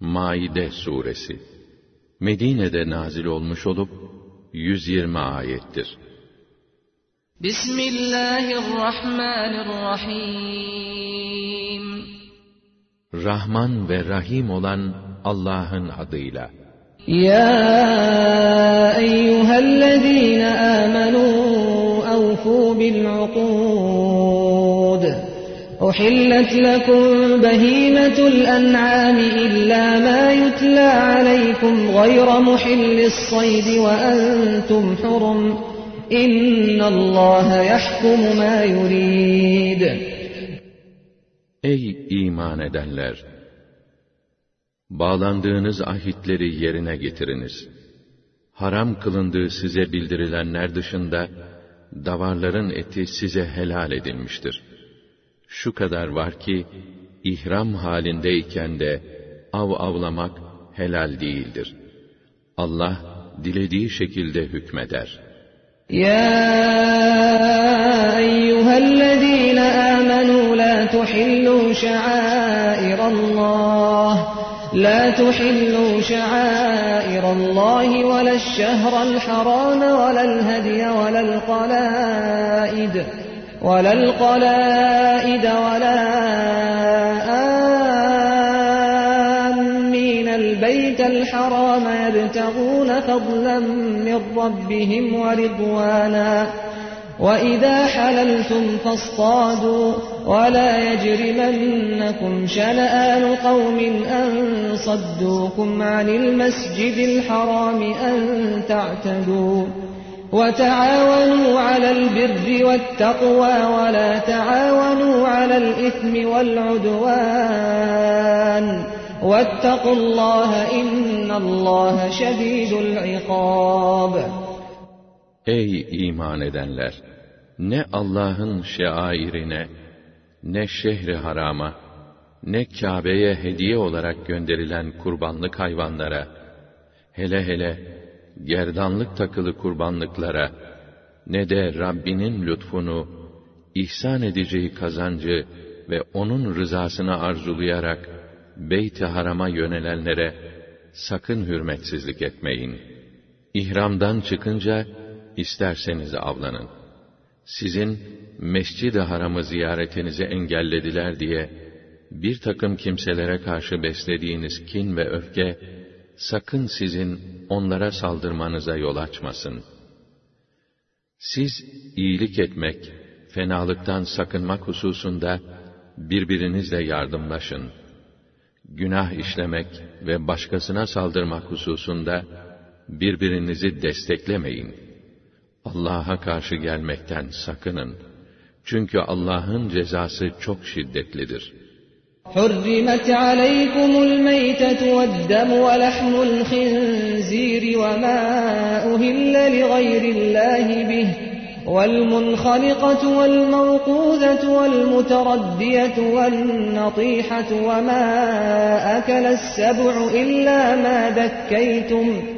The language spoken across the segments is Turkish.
Maide suresi Medine'de nazil olmuş olup 120 ayettir. Bismillahirrahmanirrahim Rahman ve Rahim olan Allah'ın adıyla. Ya eyyühellezîne âmenû evfû bil'ukûd أحلت لكم بهيمة الأنعام إلا ما يتلى عليكم غير محل الصيد وأنتم حرم إن الله يحكم ما يريد Ey iman edenler! Bağlandığınız ahitleri yerine getiriniz. Haram kılındığı size bildirilenler dışında, davarların eti size helal edilmiştir. Şu kadar var ki, ihram halindeyken de av avlamak helal değildir. Allah, dilediği şekilde hükmeder. Ya eyyühellezîne âmenû la tuhillû şa'âirallâh لا تحلوا شعائر الله ولا الشهر الحرام ولا الهدي ولا القلائد ولا القلائد ولا آمين. البيت الحرام يبتغون فضلا من ربهم ورضوانا. وإذا حللتم فاصطادوا ولا يجرمنكم شنآن قوم أن صدوكم عن المسجد الحرام أن تعتدوا. وتعاونوا على البر والتقوى ولا تعاونوا على الإثم والعدوان واتقوا الله إن الله شديد العقاب Ey iman edenler! Ne Allah'ın şeairine, ne şehri harama, ne Kabe'ye hediye olarak gönderilen kurbanlık hayvanlara, hele hele gerdanlık takılı kurbanlıklara, ne de Rabbinin lütfunu, ihsan edeceği kazancı ve O'nun rızasını arzulayarak Beyt-i Haram'a yönelenlere sakın hürmetsizlik etmeyin. İhramdan çıkınca isterseniz avlanın. Sizin Mescid-i Haram'ı ziyaretinizi engellediler diye bir takım kimselere karşı beslediğiniz kin ve öfke sakın sizin onlara saldırmanıza yol açmasın. Siz iyilik etmek, fenalıktan sakınmak hususunda birbirinizle yardımlaşın. Günah işlemek ve başkasına saldırmak hususunda birbirinizi desteklemeyin. Allah'a karşı gelmekten sakının. Çünkü Allah'ın cezası çok şiddetlidir.'' حرمت عليكم الميتة والدم ولحم الخنزير وما أهل لغير الله به والمنخلقة والموقوذة والمتردية والنطيحة وما أكل السبع إلا ما ذكيتم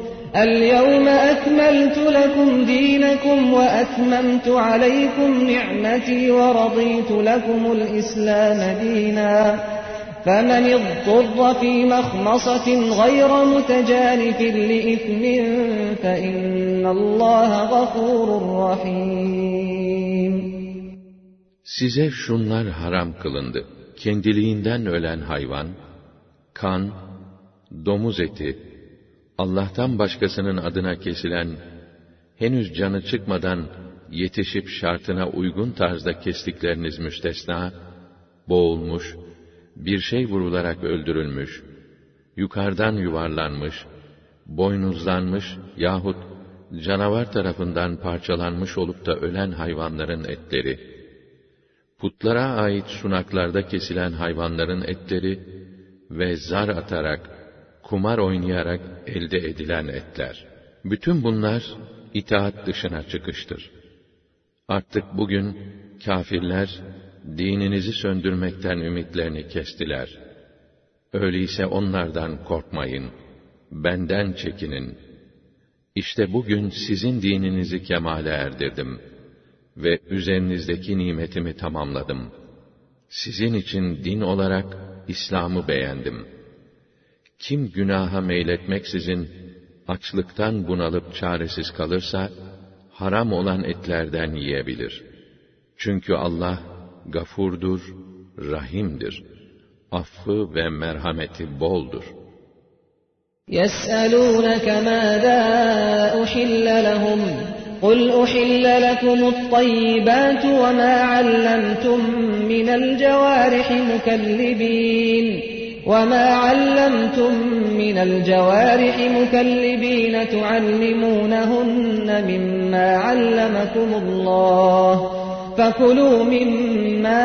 اليوم أكملت لكم دينكم وأتممت عليكم نعمتي ورضيت لكم الإسلام دينا فمن اضطر في مخمصة غير متجانف لإثم فإن الله غفور رحيم Size şunlar haram kılındı. Kendiliğinden ölen hayvan, kan, domuz eti, Allah'tan başkasının adına kesilen, henüz canı çıkmadan yetişip şartına uygun tarzda kestikleriniz müstesna, boğulmuş, bir şey vurularak öldürülmüş, yukarıdan yuvarlanmış, boynuzlanmış yahut canavar tarafından parçalanmış olup da ölen hayvanların etleri, putlara ait sunaklarda kesilen hayvanların etleri ve zar atarak, kumar oynayarak elde edilen etler. Bütün bunlar itaat dışına çıkıştır. Artık bugün kafirler dininizi söndürmekten ümitlerini kestiler. Öyleyse onlardan korkmayın. Benden çekinin. İşte bugün sizin dininizi kemale erdirdim ve üzerinizdeki nimetimi tamamladım. Sizin için din olarak İslam'ı beğendim Kim günaha meyletmeksizin açlıktan bunalıp çaresiz kalırsa, haram olan etlerden yiyebilir. Çünkü Allah gafurdur, rahimdir. Affı ve merhameti boldur. يَسْأَلُونَكَ مَاذَا أُحِلَّ لَهُمْ قُلْ أُحِلَّ لَكُمُ الطَّيِّبَاتُ وَمَا عَلَّمْتُم مِّنَ الْجَوَارِحِ مُكَلِّبِينَ وَمَا عَلَّمْتُم مِّنَ الْجَوَارِحِ مُكَلِّبِينَ تُعَلِّمُونَهُنَّ مِمَّا عَلَّمَكُمُ اللَّهُ فَكُلُوا مِمَّا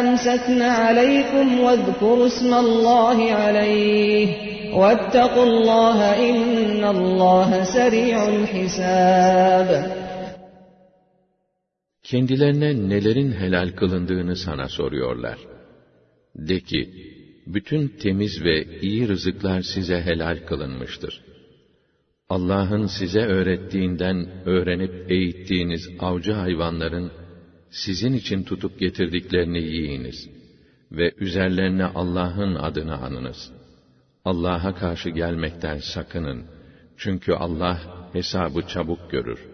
أَمْسَكْنَ عَلَيْكُمْ وَاذْكُرُوا اسْمَ اللَّهِ عَلَيْهِ وَاتَّقُوا اللَّهَ إِنَّ اللَّهَ سَرِيعُ الْحِسَابِ Kendilerine nelerin helal kılındığını sana soruyorlar. De ki, bütün temiz ve iyi rızıklar size helal kılınmıştır. Allah'ın size öğrettiğinden öğrenip eğittiğiniz avcı hayvanların sizin için tutup getirdiklerini yiyiniz ve üzerlerine Allah'ın adını anınız. Allah'a karşı gelmekten sakının. Çünkü Allah hesabı çabuk görür.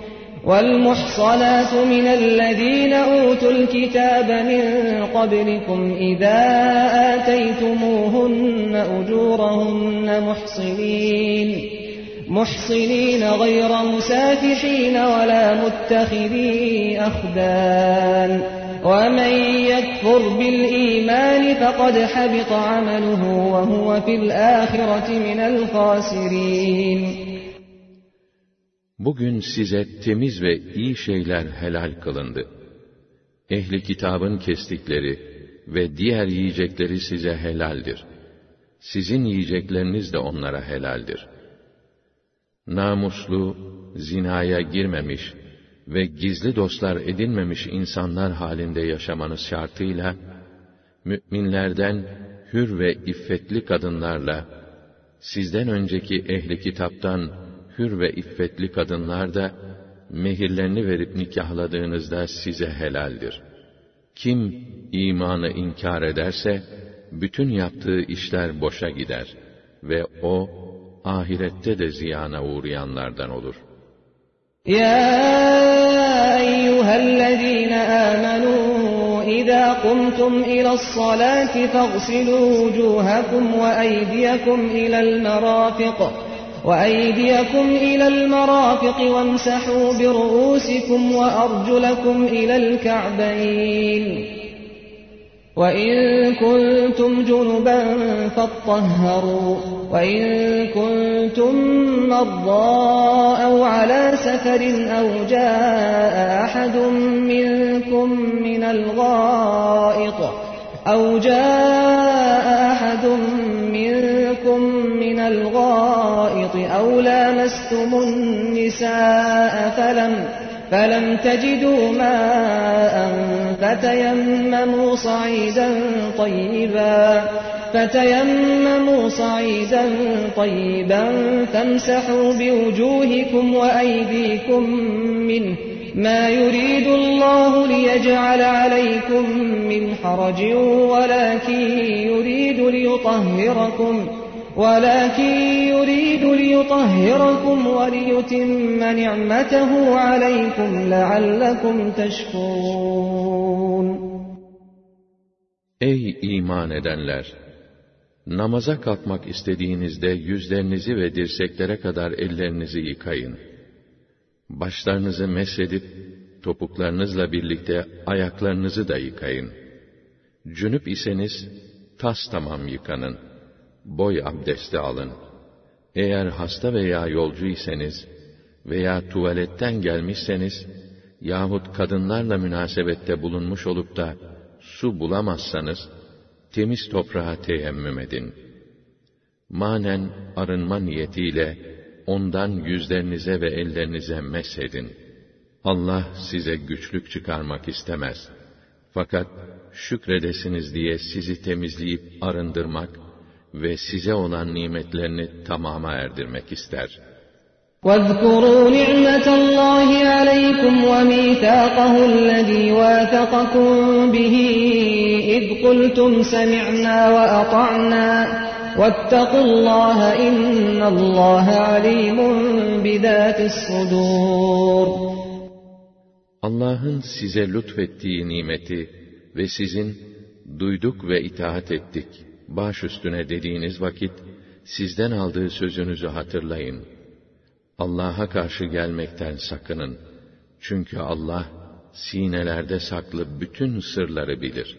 والمحصنات من الذين أوتوا الكتاب من قبلكم إذا آتيتموهن أجورهن محصنين محصنين غير مسافحين ولا متخذي أخدان. ومن يكفر بالإيمان فقد حبط عمله وهو في الآخرة من الخاسرين. Bugün size temiz ve iyi şeyler helal kılındı. Ehli kitabın kestikleri ve diğer yiyecekleri size helaldir. Sizin yiyecekleriniz de onlara helaldir. Namuslu, zinaya girmemiş ve gizli dostlar edinmemiş insanlar halinde yaşamanız şartıyla, müminlerden hür ve iffetli kadınlarla, sizden önceki ehli kitaptan hür ve iffetli kadınlar da mehirlerini verip nikahladığınızda size helaldir. Kim imanı inkar ederse bütün yaptığı işler boşa gider ve o ahirette de ziyana uğrayanlardan olur. Ya eyyühellezîne âmenû İzâ kumtum ilassalâti fâgsilû vücûhakum ve eydiyekum ilel merâfiqı وأيديكم إلى المرافق وامسحوا برؤوسكم وأرجلكم إلى الكعبين. وإن كنتم جنبا فاطهروا وإن كنتم مرضى أو على سفر أو جاء أحد منكم من الغائط أو جاء أحد منكم من الغائط أو لامستم النساء فلم فلم تجدوا ماء فتيمموا صعيدا طيبا فتيمموا صعيدا طيبا فامسحوا بوجوهكم وأيديكم منه ما يريد الله ليجعل عليكم من حرج ولكن يريد ليطهركم ولكن يريد ليطهركم وليتم نعمته عليكم لعلكم تشكرون Ey iman edenler! Namaza kalkmak istediğinizde yüzlerinizi ve dirseklere kadar ellerinizi yıkayın. Başlarınızı mesedip, topuklarınızla birlikte ayaklarınızı da yıkayın. Cünüp iseniz, tas tamam yıkanın. Boy abdesti alın. Eğer hasta veya yolcu iseniz veya tuvaletten gelmişseniz yahut kadınlarla münasebette bulunmuş olup da su bulamazsanız temiz toprağa teyemmüm edin. Manen arınma niyetiyle ondan yüzlerinize ve ellerinize mesedin. Allah size güçlük çıkarmak istemez. Fakat şükredesiniz diye sizi temizleyip arındırmak ve size olan nimetlerini tamama erdirmek ister. وَاذْكُرُوا نِعْمَةَ اللّٰهِ عَلَيْكُمْ وَمِيثَاقَهُ الَّذ۪ي وَاثَقَكُمْ بِهِ اِذْ قُلْتُمْ سَمِعْنَا وَأَطَعْنَا وَاتَّقُوا اللّٰهَ اِنَّ اللّٰهَ عَلِيمٌ بِذَاتِ الصُّدُورِ Allah'ın size lütfettiği nimeti ve sizin duyduk ve itaat ettik, baş üstüne dediğiniz vakit, sizden aldığı sözünüzü hatırlayın. Allah'a karşı gelmekten sakının. Çünkü Allah, sinelerde saklı bütün sırları bilir.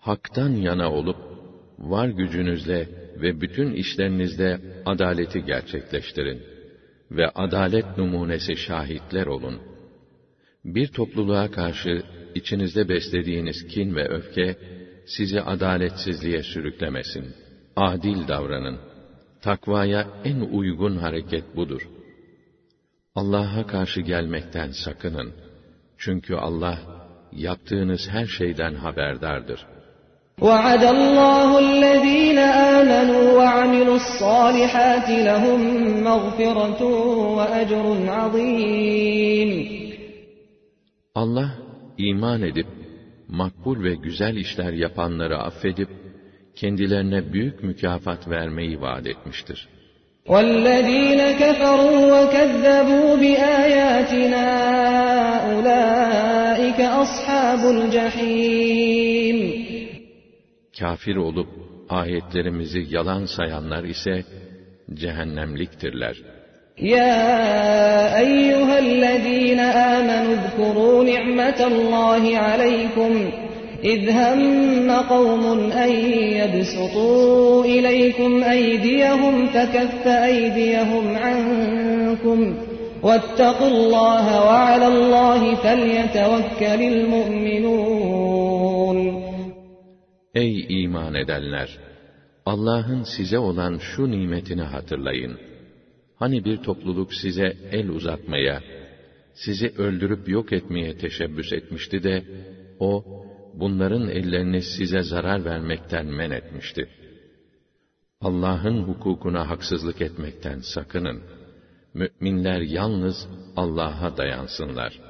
Hak'tan yana olup, var gücünüzle ve bütün işlerinizde adaleti gerçekleştirin ve adalet numunesi şahitler olun. Bir topluluğa karşı içinizde beslediğiniz kin ve öfke, sizi adaletsizliğe sürüklemesin. Adil davranın. Takvaya en uygun hareket budur. Allah'a karşı gelmekten sakının. Çünkü Allah, yaptığınız her şeyden haberdardır. وعد الله الذين آمنوا وعملوا الصالحات لهم مغفرة وأجر عظيم Allah, iman edip, makbul ve güzel işler yapanları affedip, kendilerine büyük mükafat vermeyi vaat etmiştir. والذين كفروا وكذبوا بآياتنا أولئك أصحاب الجحيم Kafir olup, ayetlerimizi yalan sayanlar ise, cehennemliktirler. يا أيها الذين آمنوا اذكروا نعمة الله عليكم إذ هم قوم أن يبسطوا إليكم أيديهم فكف أيديهم عنكم واتقوا الله وعلى الله فليتوكل المؤمنون Ey iman edenler! Allah'ın size olan şu nimetini hatırlayın. Hani bir topluluk size el uzatmaya, sizi öldürüp yok etmeye teşebbüs etmişti de, o, bunların ellerini size zarar vermekten men etmişti. Allah'ın hukukuna haksızlık etmekten sakının. Müminler yalnız Allah'a dayansınlar.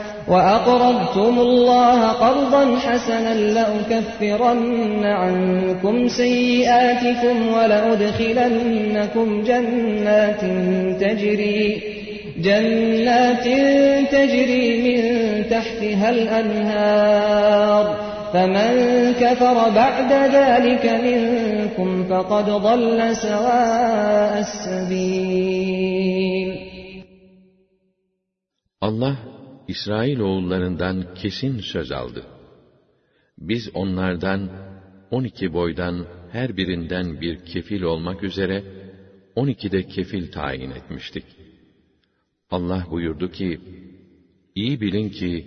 وأقرضتم الله قرضا حسنا لأكفرن عنكم سيئاتكم ولأدخلنكم جنات تجري جنات تجري من تحتها الأنهار فمن كفر بعد ذلك منكم فقد ضل سواء السبيل. Allah, İsrail oğullarından kesin söz aldı. Biz onlardan on iki boydan her birinden bir kefil olmak üzere on iki de kefil tayin etmiştik. Allah buyurdu ki, iyi bilin ki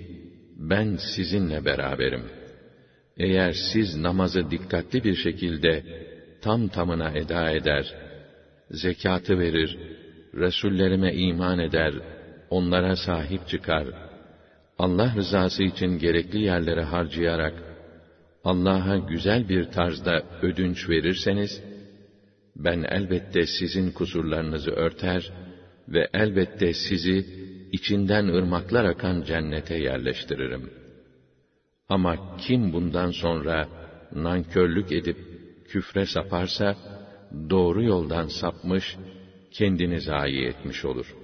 ben sizinle beraberim. Eğer siz namazı dikkatli bir şekilde tam tamına eda eder, zekatı verir Resullerime iman eder, onlara sahip çıkar, Allah rızası için gerekli yerlere harcayarak, Allah'a güzel bir tarzda ödünç verirseniz, ben elbette sizin kusurlarınızı örter ve elbette sizi içinden ırmaklar akan cennete yerleştiririm. Ama kim bundan sonra nankörlük edip küfre saparsa, doğru yoldan sapmış, kendini zayi etmiş olur.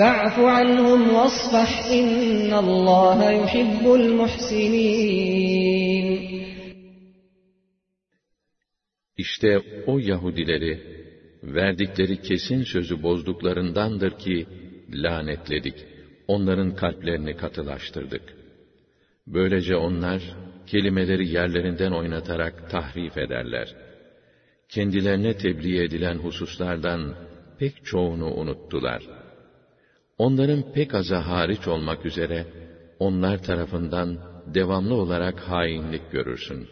فَاعْفُ عَنْهُمْ وَاصْفَحْ إِنَّ اللّٰهَ يُحِبُّ الْمُحْسِنِينَ İşte o Yahudileri, verdikleri kesin sözü bozduklarındandır ki, lanetledik, onların kalplerini katılaştırdık. Böylece onlar, kelimeleri yerlerinden oynatarak tahrif ederler. Kendilerine tebliğ edilen hususlardan pek çoğunu unuttular. Onların pek azı hariç olmak üzere, onlar tarafından devamlı olarak hainlik görürsün.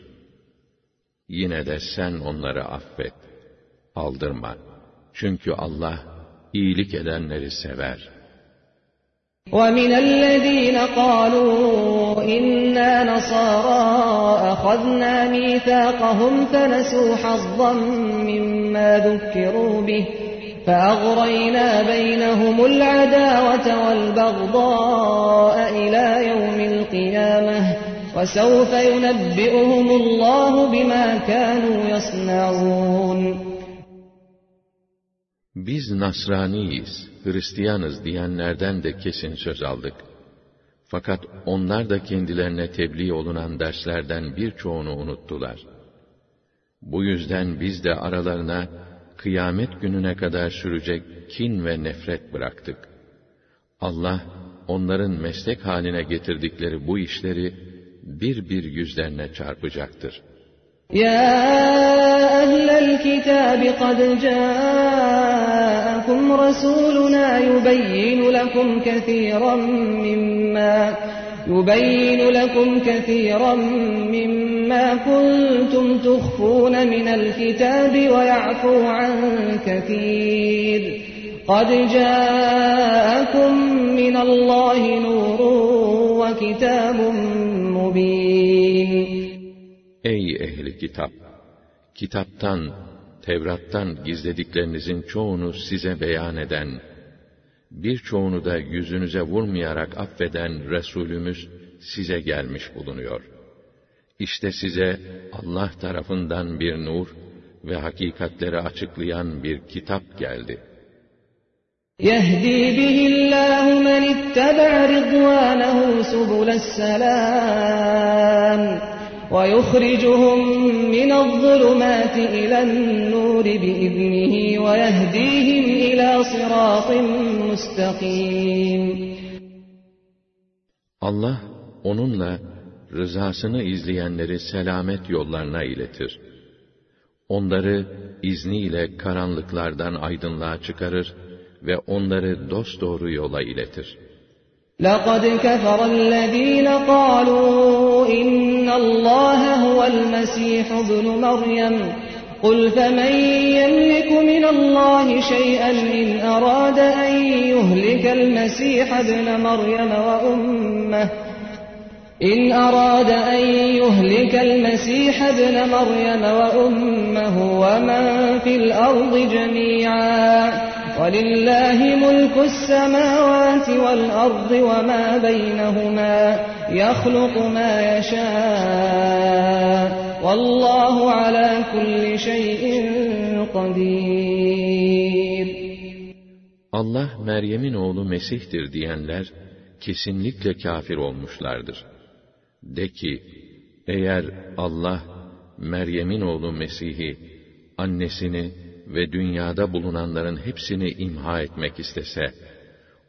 Yine de sen onları affet, aldırma. Çünkü Allah, iyilik edenleri sever.'' وَمِنَ الَّذِينَ قَالُوا إِنَّا نَصَارَىٰ أَخَذْنَا مِيثَاقَهُمْ فَنَسُوا حَظًّا مِّمَّا ذُكِّرُوا بِهِ فَأَغْرَيْنَا بَيْنَهُمُ الْعَدَاوَةَ وَالْبَغْضَاءَ إِلَىٰ يَوْمِ الْقِيَامَةِ وَسَوْفَ يُنَبِّئُهُمُ اللّٰهُ بِمَا كَانُوا يَصْنَعُونَ Biz Nasraniyiz, Hristiyanız diyenlerden de kesin söz aldık. Fakat onlar da kendilerine tebliğ olunan derslerden birçoğunu unuttular. Bu yüzden biz de aralarına kıyamet gününe kadar sürecek kin ve nefret bıraktık. Allah onların meslek haline getirdikleri bu işleri bir bir yüzlerine çarpacaktır. Ya ehlel kitab kad ca'akum rasuluna yubeyyinu lekum kethiren mimma يبين لكم كثيرا مما كنتم تخفون من الكتاب ويعفو عن كثير قد جاءكم من الله نور وكتاب مبين Ey ehli kitap! Kitaptan, Tevrat'tan gizlediklerinizin çoğunu size beyan eden, birçoğunu da yüzünüze vurmayarak affeden Resulümüz size gelmiş bulunuyor. İşte size Allah tarafından bir nur ve hakikatleri açıklayan bir kitap geldi. يهدي به الله من اتبع رضوانه سبل السلام ويخرجهم من الظلمات إلى النور بإذنه ويهديهم إلى صراط مستقيم Allah onunla rızasını izleyenleri selamet yollarına iletir. Onları izniyle karanlıklardan aydınlığa çıkarır ve onları dosdoğru yola iletir. لقد كفر الذين قالوا إن الله هو المسيح ابن مريم. قل فمن يملك من الله شيئا إن أراد أن يهلك المسيح ابن مريم وأمه. إن أراد أن يهلك المسيح ابن مريم وأمه ومن في الأرض جميعا. ولله ملك السماوات والأرض وما بينهما يخلق ما يشاء والله على كل شيء قدير Allah Meryem'in oğlu Mesih'tir diyenler kesinlikle kafir olmuşlardır. De ki, eğer Allah Meryem'in oğlu Mesih'i, annesini ve dünyada bulunanların hepsini imha etmek istese,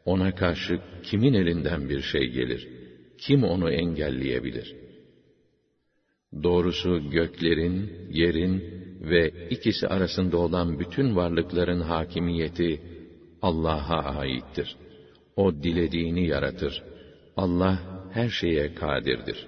ona karşı kimin elinden bir şey gelir? kim onu engelleyebilir? Doğrusu göklerin, yerin ve ikisi arasında olan bütün varlıkların hakimiyeti Allah'a aittir. O dilediğini yaratır. Allah her şeye kadirdir.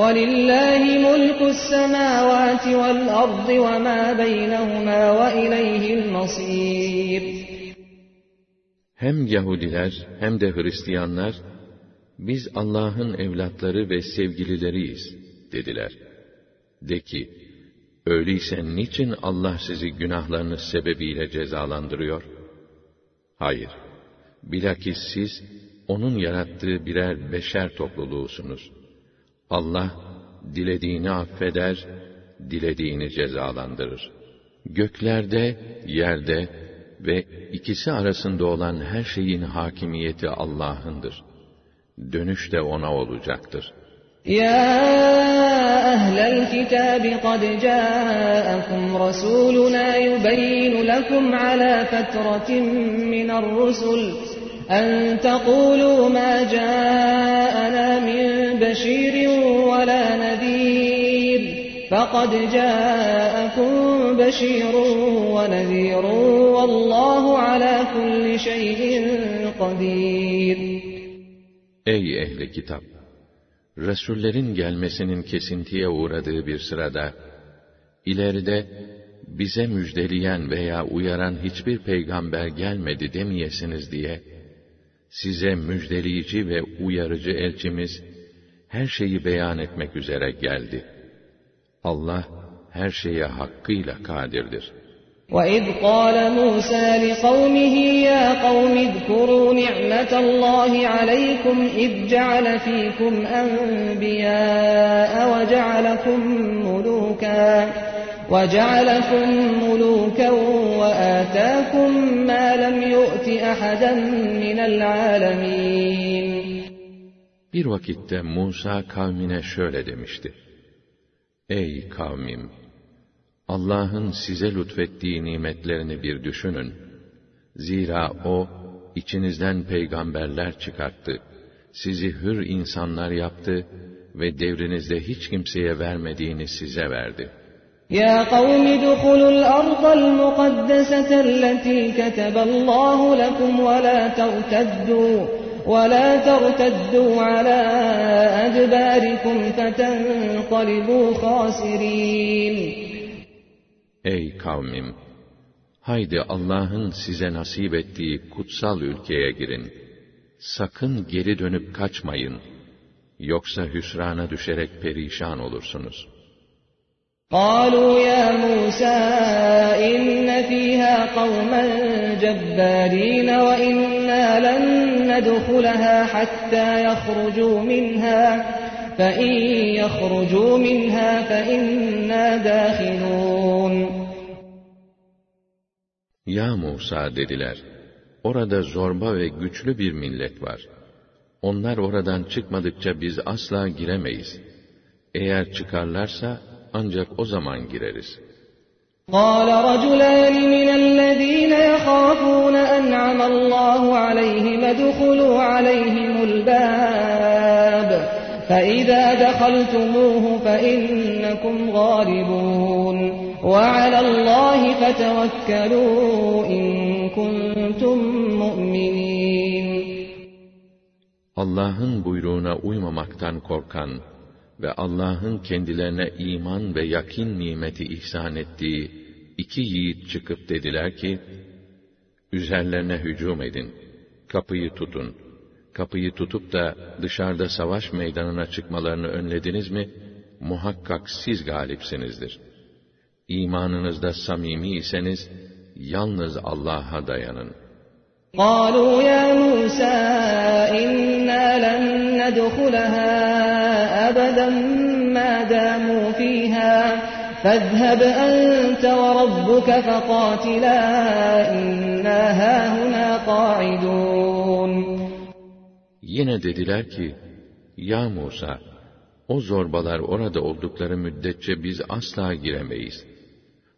وَلِلَّهِ مُلْكُ السَّمَاوَاتِ وَالْأَرْضِ وَمَا بَيْنَهُمَا وَإِلَيْهِ الْمَصِيرُ Hem Yahudiler hem de Hristiyanlar, biz Allah'ın evlatları ve sevgilileriyiz, dediler. De ki, öyleyse niçin Allah sizi günahlarınız sebebiyle cezalandırıyor? Hayır, bilakis siz, O'nun yarattığı birer beşer topluluğusunuz. Allah dilediğini affeder, dilediğini cezalandırır. Göklerde, yerde ve ikisi arasında olan her şeyin hakimiyeti Allah'ındır. Dönüş de ona olacaktır. Ya ehlel kitab kad ca'akum rasuluna yubayyin lekum ala fetratin minar rusul en tequlu ma ca'ana min بشير ولا نذير فقد جاءكم بشير ونذير والله على كل شيء قدير Ey ehli kitap! Resullerin gelmesinin kesintiye uğradığı bir sırada, ileride bize müjdeleyen veya uyaran hiçbir peygamber gelmedi demeyesiniz diye, size müjdeleyici ve uyarıcı elçimiz her şeyi beyan etmek üzere geldi. Allah her şeye hakkıyla kadirdir. وَإِذْ قَالَ مُوسَى لِقَوْمِهِ يَا قَوْمِ اذْكُرُوا نِعْمَةَ اللَّهِ عَلَيْكُمْ إِذْ جَعَلَ فِيكُمْ أَنْبِيَاءَ وَجَعَلَكُمْ مُلُوكًا وَجَعَلَكُمْ مُلُوكًا وَآتَاكُمْ مَا لَمْ يُؤْتِ أَحَدًا مِنَ الْعَالَمِينَ Bir vakitte Musa kavmine şöyle demişti. Ey kavmim! Allah'ın size lütfettiği nimetlerini bir düşünün. Zira O, içinizden peygamberler çıkarttı. Sizi hür insanlar yaptı ve devrinizde hiç kimseye vermediğini size verdi.'' يا قوم ادخلوا الأرض المقدسة التي كتب الله لكم ولا ترتدوا ولا ترتدوا على أدباركم فتنقلبوا خاسرين Ey kavmim! Haydi Allah'ın size nasip ettiği kutsal ülkeye girin. Sakın geri dönüp kaçmayın. Yoksa hüsrana düşerek perişan olursunuz.'' قالوا يا موسى إن فيها قوما جبارين وإنا لن ندخلها حتى يخرجوا منها فإن يخرجوا منها فإنا داخلون Ya Musa dediler, orada zorba ve güçlü bir millet var. Onlar oradan çıkmadıkça biz asla giremeyiz. Eğer çıkarlarsa ancak o zaman gireriz. قال رجلان من الذين يخافون أنعم الله عليهم ادخلوا عليهم الباب فإذا دخلتموه فإنكم غالبون. وعلى الله فتوكلوا إن كنتم مؤمنين. Allah'ın buyruğuna uymamaktan korkan ve Allah'ın kendilerine iman ve yakin nimeti ihsan ettiği iki yiğit çıkıp dediler ki, üzerlerine hücum edin, kapıyı tutun. Kapıyı tutup da dışarıda savaş meydanına çıkmalarını önlediniz mi, muhakkak siz galipsinizdir. İmanınızda samimi iseniz, yalnız Allah'a dayanın.'' قالوا يا موسى إنا لن ندخلها أبدا ما داموا فيها فاذهب أنت وربك فقاتلا إنا هاهنا قاعدون Yine dediler ki, Ya Musa, o zorbalar orada oldukları müddetçe biz asla giremeyiz.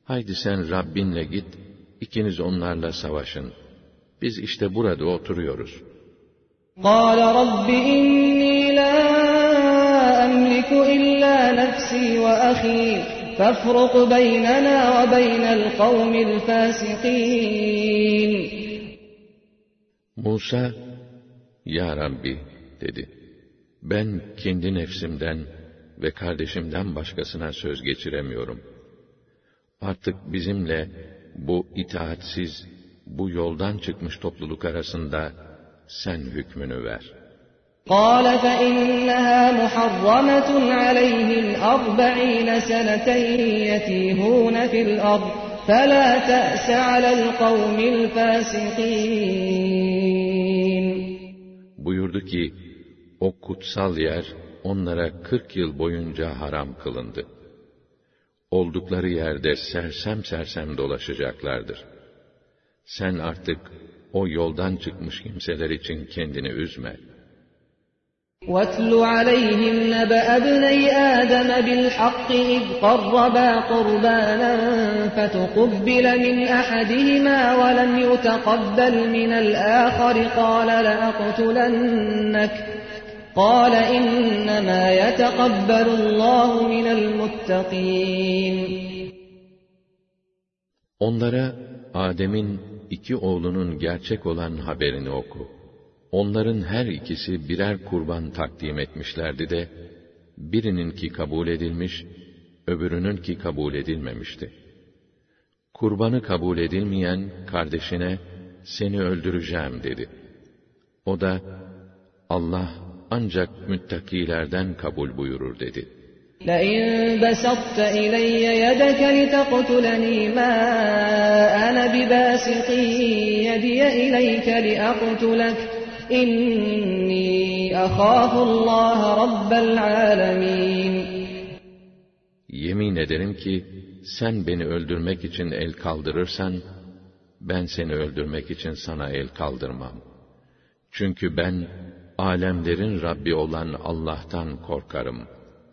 Haydi sen Rabbinle git, ikiniz onlarla savaşın. Biz işte burada oturuyoruz. قال رب إني لا أملك إلا نفسي وأخي فافرق بيننا وبين القوم الفاسقين Musa, Ya Rabbi dedi. Ben kendi nefsimden ve kardeşimden başkasına söz geçiremiyorum. Artık bizimle bu itaatsiz, bu yoldan çıkmış topluluk arasında sen hükmünü ver. قال فإنها محرمة عليهم أربعين سنة يتيهون في الأرض فلا تأس على القوم الفاسقين Buyurdu ki, o kutsal yer onlara kırk yıl boyunca haram kılındı. Oldukları yerde sersem sersem dolaşacaklardır. Sen artık o yoldan çıkmış kimseler için kendini üzme. واتل عليهم نبأ ابني آدم بالحق إذ قربا قربانا فتقبل من أحدهما ولم يتقبل من الآخر قال لأقتلنك قال إنما يتقبل الله من المتقين Onlara Adem'in iki oğlunun gerçek olan haberini oku. Onların her ikisi birer kurban takdim etmişlerdi de, birininki kabul edilmiş, öbürününki kabul edilmemişti. Kurbanı kabul edilmeyen kardeşine, seni öldüreceğim dedi. O da, Allah ancak müttakilerden kabul buyurur dedi. لئن بسطت إلي يدك لتقتلني ما أنا بباسط يدي إليك لأقتلك İnni ahafullaha rabbel alemin. Yemin ederim ki sen beni öldürmek için el kaldırırsan ben seni öldürmek için sana el kaldırmam. Çünkü ben alemlerin Rabbi olan Allah'tan korkarım.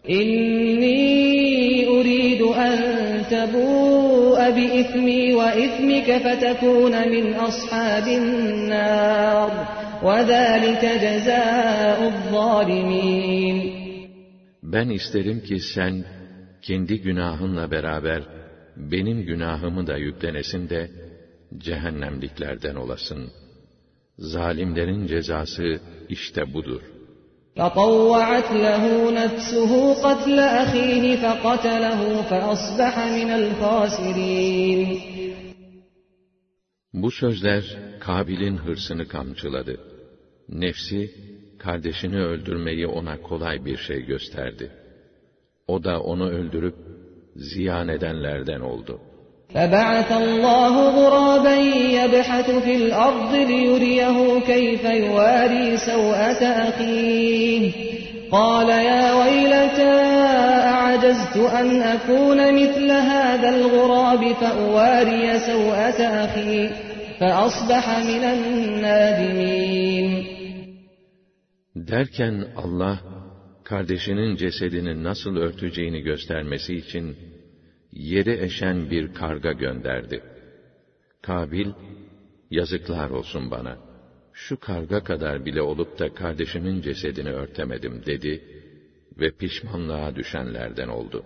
İnni uridu en tebu'e bi ismi ve ismike fetekune min ashabin nar. وذلك جزاء الظالمين Ben isterim ki sen, kendi günahınla beraber, benim günahımı da yüklenesin de, cehennemliklerden olasın. Zalimlerin cezası işte budur. فطوعت له نفسه قتل أخيه فقتله فأصبح من الخاسرين Bu sözler Kabil'in hırsını kamçıladı. Nefsi, kardeşini öldürmeyi ona kolay bir şey gösterdi. O da onu öldürüp ziyan edenlerden oldu. فبعث الله غرابا يبحث في الأرض ليريه كيف يواري سوءة أخيه قال يا ويلتى أعجزت أن أكون مثل هذا الغراب فأواري سوءة أخي فأصبح من النادمين Derken Allah, kardeşinin cesedini nasıl örteceğini göstermesi için, yeri eşen bir karga gönderdi. Kabil, yazıklar olsun bana, şu karga kadar bile olup da kardeşimin cesedini örtemedim dedi ve pişmanlığa düşenlerden oldu.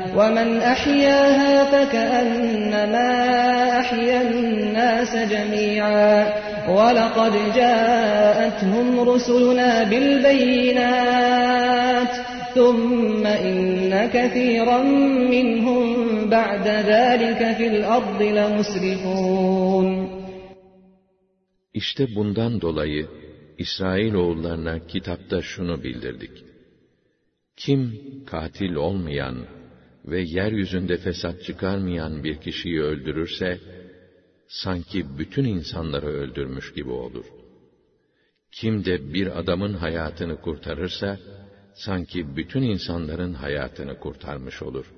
ومن أحياها فكأنما أحيا الناس جميعا ولقد جاءتهم رسلنا بالبينات ثم إن كثيرا منهم بعد ذلك في الأرض لمسرفون İşte bundan dolayı İsrail oğullarına kitapta şunu bildirdik. Kim katil olmayan ve yeryüzünde fesat çıkarmayan bir kişiyi öldürürse, sanki bütün insanları öldürmüş gibi olur. Kim de bir adamın hayatını kurtarırsa, sanki bütün insanların hayatını kurtarmış olur.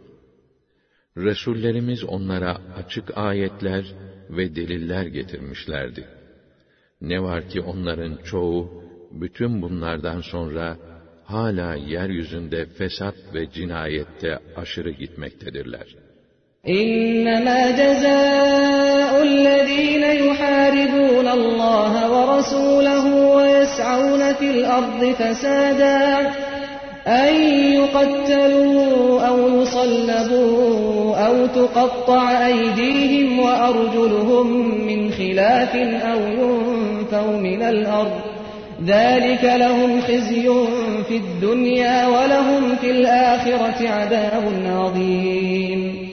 Resullerimiz onlara açık ayetler ve deliller getirmişlerdi. Ne var ki onların çoğu, bütün bunlardan sonra, hala yeryüzünde fesat ve cinayette aşırı gitmektedirler. Cezâ'ullezîne yuhâridûne Allah ve rasûlehu ve yes'avne fil ardı fesâdâ أن يقتلوا أو يصلبوا أو تقطع أيديهم وأرجلهم من خلاف أو ينفوا من الأرض ذلك لهم خزي في الدنيا ولهم في الآخرة عذاب عظيم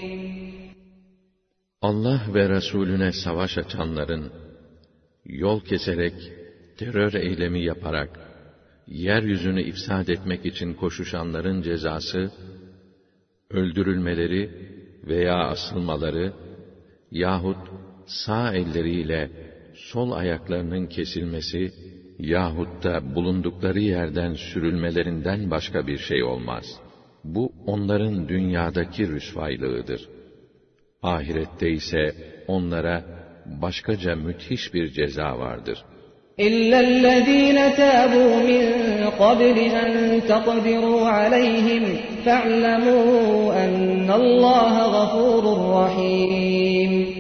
Allah ve Resulüne savaş açanların, yol keserek, terör eylemi yaparak, yeryüzünü ifsad etmek için koşuşanların cezası, öldürülmeleri veya asılmaları yahut sağ elleriyle sol ayaklarının kesilmesi yahut da bulundukları yerden sürülmelerinden başka bir şey olmaz. Bu onların dünyadaki rüsvaylığıdır. Ahirette ise onlara başkaca müthiş bir ceza vardır.'' إلا الذين تابوا من قبل أن تقدروا عليهم فاعلموا أن الله غفور رحيم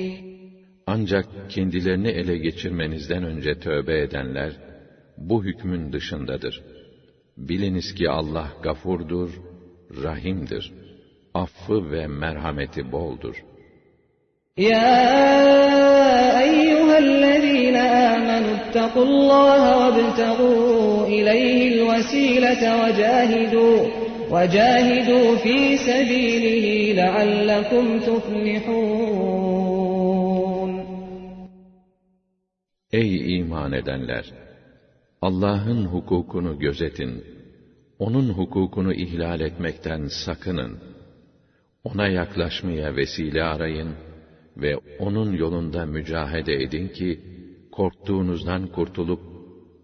Ancak kendilerini ele geçirmenizden önce tövbe edenler, bu hükmün dışındadır. Biliniz ki Allah gafurdur, rahimdir. Affı ve merhameti boldur. Ya eyyühellezine amenu اتقوا الله وابتغوا إليه الوسيلة وجاهدوا وجاهدوا في سبيله لعلكم تفلحون Ey iman edenler! Allah'ın hukukunu gözetin. Onun hukukunu ihlal etmekten sakının. Ona yaklaşmaya vesile arayın ve onun yolunda mücahede edin ki, korktuğunuzdan kurtulup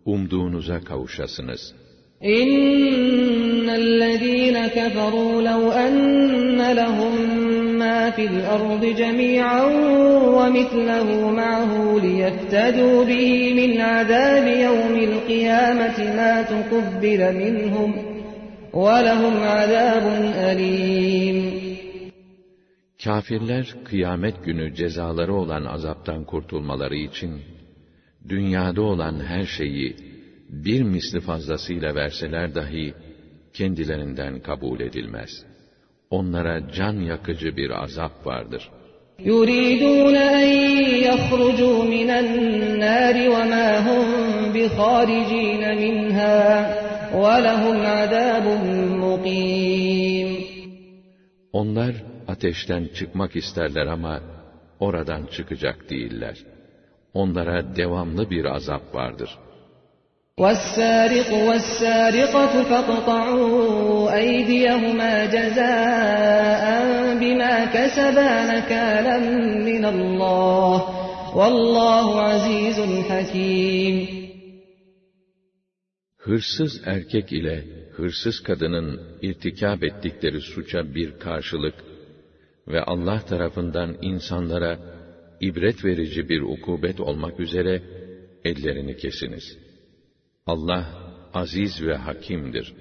umduğunuza kavuşasınız. İnnellezîne keferû lev enne lehum ardı cemî'an ve mitlehu ma'hu liyeftedû bihi min azâbi yevmil kıyâmeti mâ tukubbile minhum ve lehum azâbun elîm. Kafirler kıyamet günü cezaları olan azaptan kurtulmaları için dünyada olan her şeyi bir misli fazlasıyla verseler dahi kendilerinden kabul edilmez Onlara can yakıcı bir azap vardır. يُرِيدُونَ أَنْ يَخْرُجُوا مِنَ النَّارِ وَمَا هُمْ بِخَارِجِينَ مِنْهَا وَلَهُمْ عَذَابٌ مُقِيمٌ Onlar ateşten çıkmak isterler ama oradan çıkacak değiller onlara devamlı bir azap vardır. وَالسَّارِقُ وَالسَّارِقَةُ فَاقْطَعُوا أَيْدِيَهُمَا جَزَاءً بِمَا كَسَبَا نَكَالًا مِنَ اللّٰهِ وَاللّٰهُ عَز۪يزٌ حَك۪يمٌ Hırsız erkek ile hırsız kadının irtikab ettikleri suça bir karşılık ve Allah tarafından insanlara ibret verici bir ukubet olmak üzere ellerini kesiniz. Allah aziz ve hakimdir.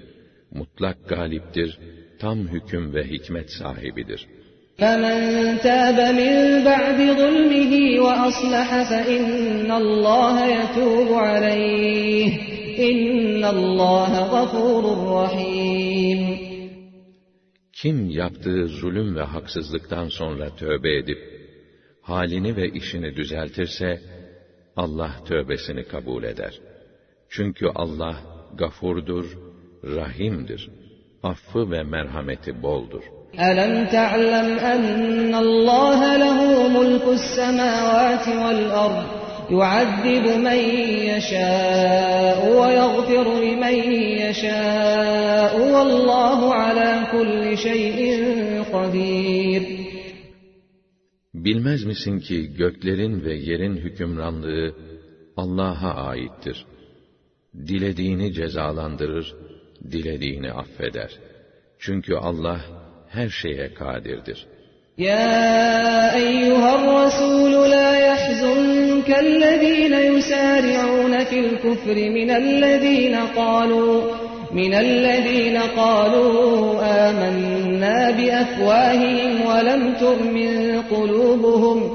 Mutlak galiptir, tam hüküm ve hikmet sahibidir. فَمَنْ تَابَ مِنْ بَعْدِ ظُلْمِهِ وَأَصْلَحَ فَإِنَّ اللّٰهَ يَتُوبُ عَلَيْهِ اِنَّ اللّٰهَ غَفُورٌ رَحِيمٌ Kim yaptığı zulüm ve haksızlıktan sonra tövbe edip, halini ve işini düzeltirse, Allah tövbesini kabul eder. Çünkü Allah gafurdur, rahimdir. Affı ve merhameti boldur. أَلَمْ تَعْلَمْ أَنَّ اللّٰهَ لَهُ مُلْكُ السَّمَاوَاتِ وَالْأَرْضِ يعذب من يشاء ويغفر لمن يشاء والله على كل شيء قدير Bilmez misin ki göklerin ve yerin hükümranlığı Allah'a aittir. Dilediğini cezalandırır, dilediğini affeder. Çünkü Allah her şeye kadirdir. Ya eyyuhar Resul la yahzunke ellezine yusari'un fil kufri minellezine qalu من الذين قالوا آمنا بأفواههم ولم تؤمن قلوبهم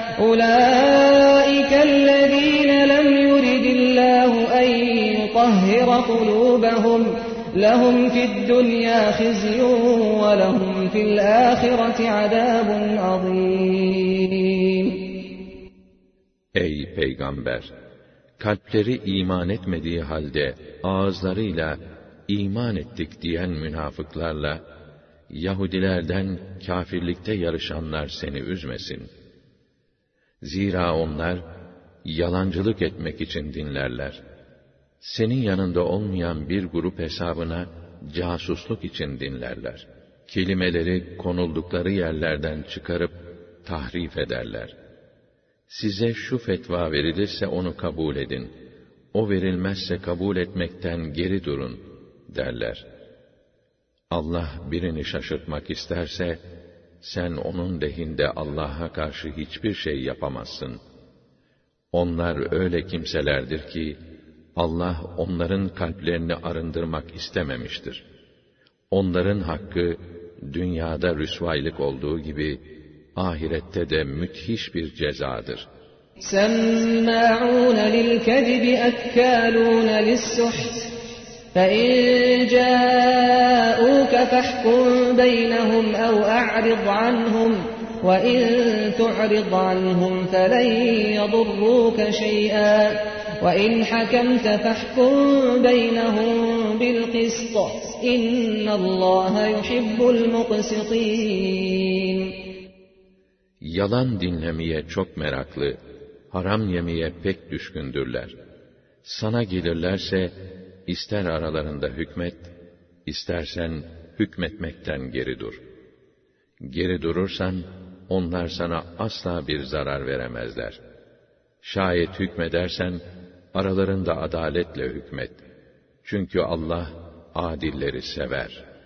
أولئك الذين لم يرد الله أن يطهر قلوبهم لهم في الدنيا خزي ولهم في الآخرة عذاب عظيم Ey Peygamber! Kalpleri iman etmediği halde ağızlarıyla iman ettik diyen münafıklarla, Yahudilerden kafirlikte yarışanlar seni üzmesin. Zira onlar, yalancılık etmek için dinlerler. Senin yanında olmayan bir grup hesabına, casusluk için dinlerler. Kelimeleri konuldukları yerlerden çıkarıp, tahrif ederler. Size şu fetva verilirse onu kabul edin. O verilmezse kabul etmekten geri durun.'' derler. Allah birini şaşırtmak isterse, sen onun lehinde Allah'a karşı hiçbir şey yapamazsın. Onlar öyle kimselerdir ki, Allah onların kalplerini arındırmak istememiştir. Onların hakkı, dünyada rüsvaylık olduğu gibi, ahirette de müthiş bir cezadır. سَمَّاعُونَ لِلْكَذِبِ أَكَّالُونَ لِلسُّحْتِ فإن جاءوك فاحكم بينهم أو أعرض عنهم وإن تعرض عنهم فلن يضروك شيئا وإن حكمت فاحكم بينهم بالقسط إن الله يحب المقسطين Yalan dinlemeye çok meraklı, haram yemeye pek düşkündürler. Sana gelirlerse, ister aralarında hükmet, istersen hükmetmekten geri dur. Geri durursan, onlar sana asla bir zarar veremezler. Şayet hükmedersen, aralarında adaletle hükmet. Çünkü Allah, adilleri sever.''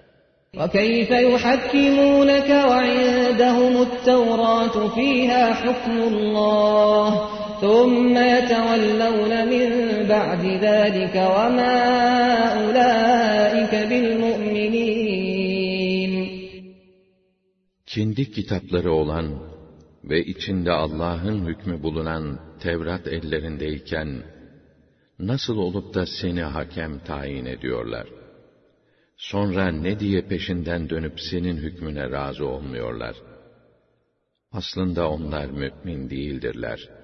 وكيف يحكمونك وعندهم التوراة فيها حكم الله ثم يتولون من بعد ذلك وما أولئك بالمؤمنين Kendi kitapları olan ve içinde Allah'ın hükmü bulunan Tevrat ellerindeyken, nasıl olup da seni hakem tayin ediyorlar? Sonra ne diye peşinden dönüp senin hükmüne razı olmuyorlar? Aslında onlar mümin değildirler.''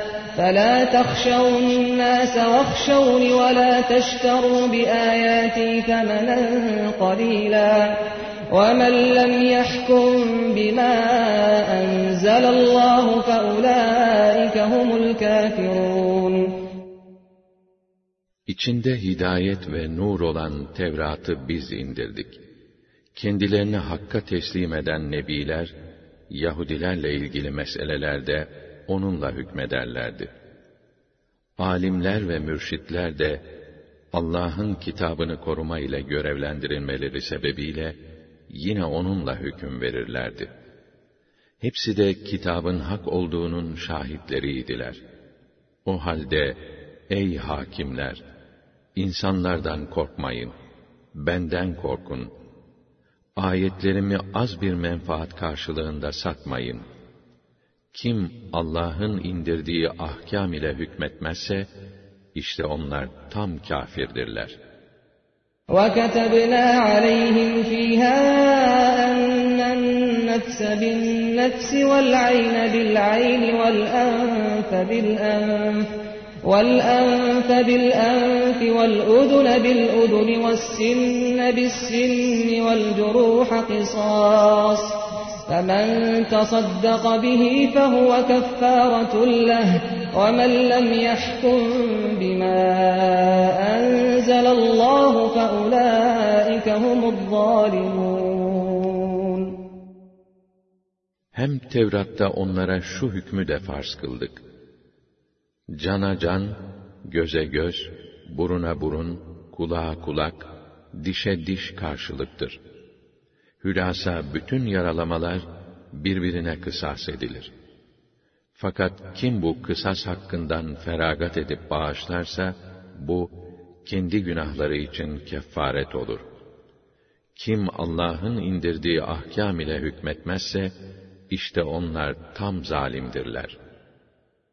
فلا تخشوا الناس واخشوني ولا تشتروا بآياتي ثمنا قليلا ومن لم يحكم بما أنزل الله فأولئك هم الكافرون İçinde hidayet ve nur olan Tevrat'ı biz indirdik. Kendilerini Hakk'a teslim eden Nebiler, Yahudilerle ilgili meselelerde onunla hükmederlerdi. Alimler ve mürşitler de Allah'ın kitabını koruma ile görevlendirilmeleri sebebiyle yine onunla hüküm verirlerdi. Hepsi de kitabın hak olduğunun şahitleriydiler. O halde ey hakimler insanlardan korkmayın. Benden korkun. Ayetlerimi az bir menfaat karşılığında satmayın. Kim Allah'ın indirdiği ahkam ile hükmetmezse işte onlar tam kâfirdirler. وَكَتَبْنَا عَلَيْهِمْ فِيهَا أَنَّ النَّفْسَ بِالنَّفْسِ وَالْعَيْنَ بِالْعَيْنِ وَالْأَنفَ بِالْأَنفِ والأنف بالأنف والأذن بالأذن والسن بالسن والجروح قصاص فمن تصدق به فهو كفارة له ومن لم يحكم بما أنزل الله فأولئك هم الظالمون Hem Tevrat'ta onlara şu hükmü de farz kıldık. Cana can, göze göz, buruna burun, kulağa kulak, dişe diş karşılıktır. Hülasa bütün yaralamalar birbirine kısas edilir. Fakat kim bu kısas hakkından feragat edip bağışlarsa, bu kendi günahları için kefaret olur. Kim Allah'ın indirdiği ahkam ile hükmetmezse, işte onlar tam zalimdirler.''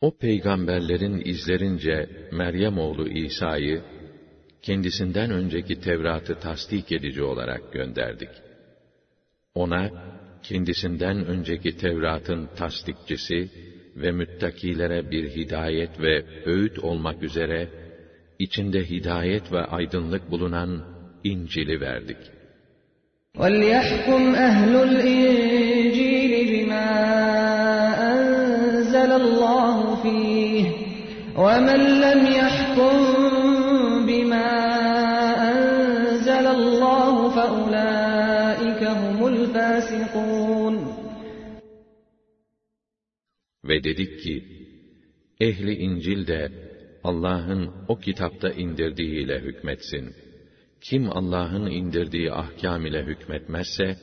O peygamberlerin izlerince Meryem oğlu İsa'yı kendisinden önceki Tevrat'ı tasdik edici olarak gönderdik. Ona kendisinden önceki Tevrat'ın tasdikçisi ve müttakilere bir hidayet ve öğüt olmak üzere içinde hidayet ve aydınlık bulunan İncil'i verdik. وَلْيَحْكُمْ أَهْلُ الْإِنْجِيلِ وَمَنْ لَمْ يَحْكُمْ بِمَا أَنزَلَ اللَّهُ فَأُولَٰئِكَ هُمُ الْفَاسِقُونَ Ve dedik ki, ehli İncil de Allah'ın o kitapta indirdiğiyle hükmetsin. Kim Allah'ın indirdiği ahkam ile hükmetmezse,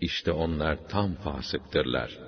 işte onlar tam fasıktırlar.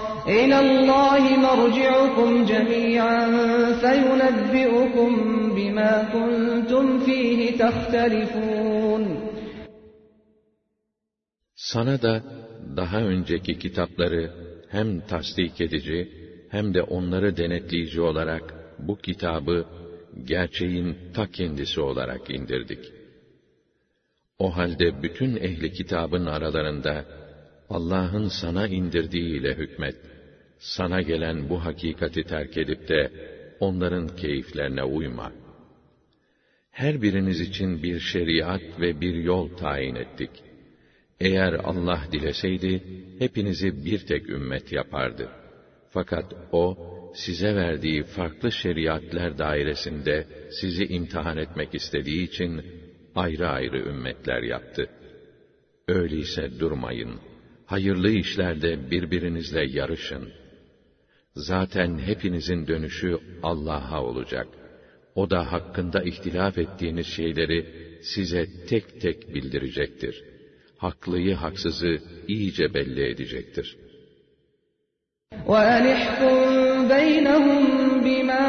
إِلَى اللَّهِ مَرْجِعُكُمْ جَمِيعًا فَيُنَبِّئُكُم بِمَا كُنتُمْ فِيهِ تَخْتَلِفُونَ Sana da daha önceki kitapları hem tasdik edici hem de onları denetleyici olarak bu kitabı gerçeğin ta kendisi olarak indirdik. O halde bütün ehli kitabın aralarında Allah'ın sana indirdiğiyle hükmet. Sana gelen bu hakikati terk edip de onların keyiflerine uyma. Her biriniz için bir şeriat ve bir yol tayin ettik. Eğer Allah dileseydi, hepinizi bir tek ümmet yapardı. Fakat O, size verdiği farklı şeriatler dairesinde sizi imtihan etmek istediği için, ayrı ayrı ümmetler yaptı. Öyleyse durmayın. Hayırlı işlerde birbirinizle yarışın. Zaten hepinizin dönüşü Allah'a olacak. O da hakkında ihtilaf ettiğiniz şeyleri size tek tek bildirecektir. Haklıyı haksızı iyice belli edecektir. وَأَنِحْكُمْ بَيْنَهُمْ بِمَا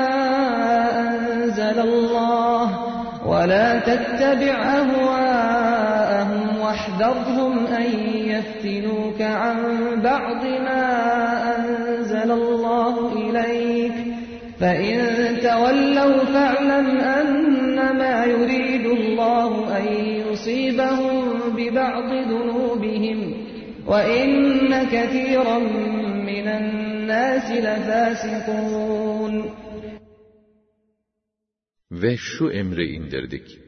أَنزَلَ اللَّهُ وَلَا تَتَّبِعْ أَهْوَاءَهُمْ وَاحْذَرْهُمْ أَنْ يَفْتِنُوكَ عَنْ بَعْضِ مَا أَنزَلَ اللَّهُ إِلَيْكَ فَإِنْ تَوَلَّوْا فَاعْلَمْ أَنَّمَا يُرِيدُ اللَّهُ أَنْ يُصِيبَهُم بِبَعْضِ ذُنُوبِهِمْ وَإِنَّ كَثِيرًا مِنَ النَّاسِ لَفَاسِقُونَ Ve şu emri indirdik.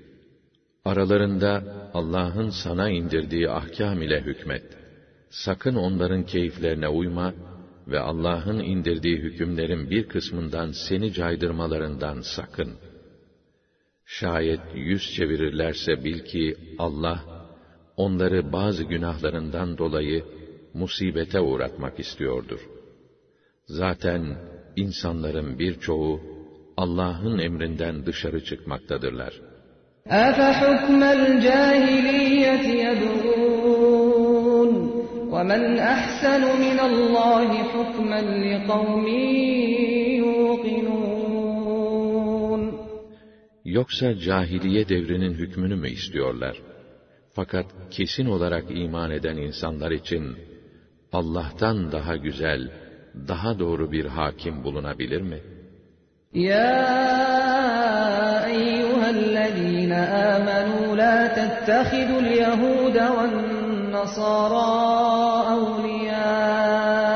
Aralarında Allah'ın sana indirdiği ahkam ile hükmet. Sakın onların keyiflerine uyma ve Allah'ın indirdiği hükümlerin bir kısmından seni caydırmalarından sakın. Şayet yüz çevirirlerse bil ki Allah, onları bazı günahlarından dolayı musibete uğratmak istiyordur. Zaten insanların birçoğu Allah'ın emrinden dışarı çıkmaktadırlar. أَفَحُكْمَ الْجَاهِلِيَّةِ يَبْغُونَ وَمَنْ أَحْسَنُ مِنَ اللَّهِ حُكْمًا لِقَوْمٍ يُوقِنُونَ Yoksa cahiliye devrinin hükmünü mü istiyorlar? Fakat kesin olarak iman eden insanlar için Allah'tan daha güzel, daha doğru bir hakim bulunabilir mi? يا أيها الذين آمنوا لا تتخذوا اليهود والنصارى أولياء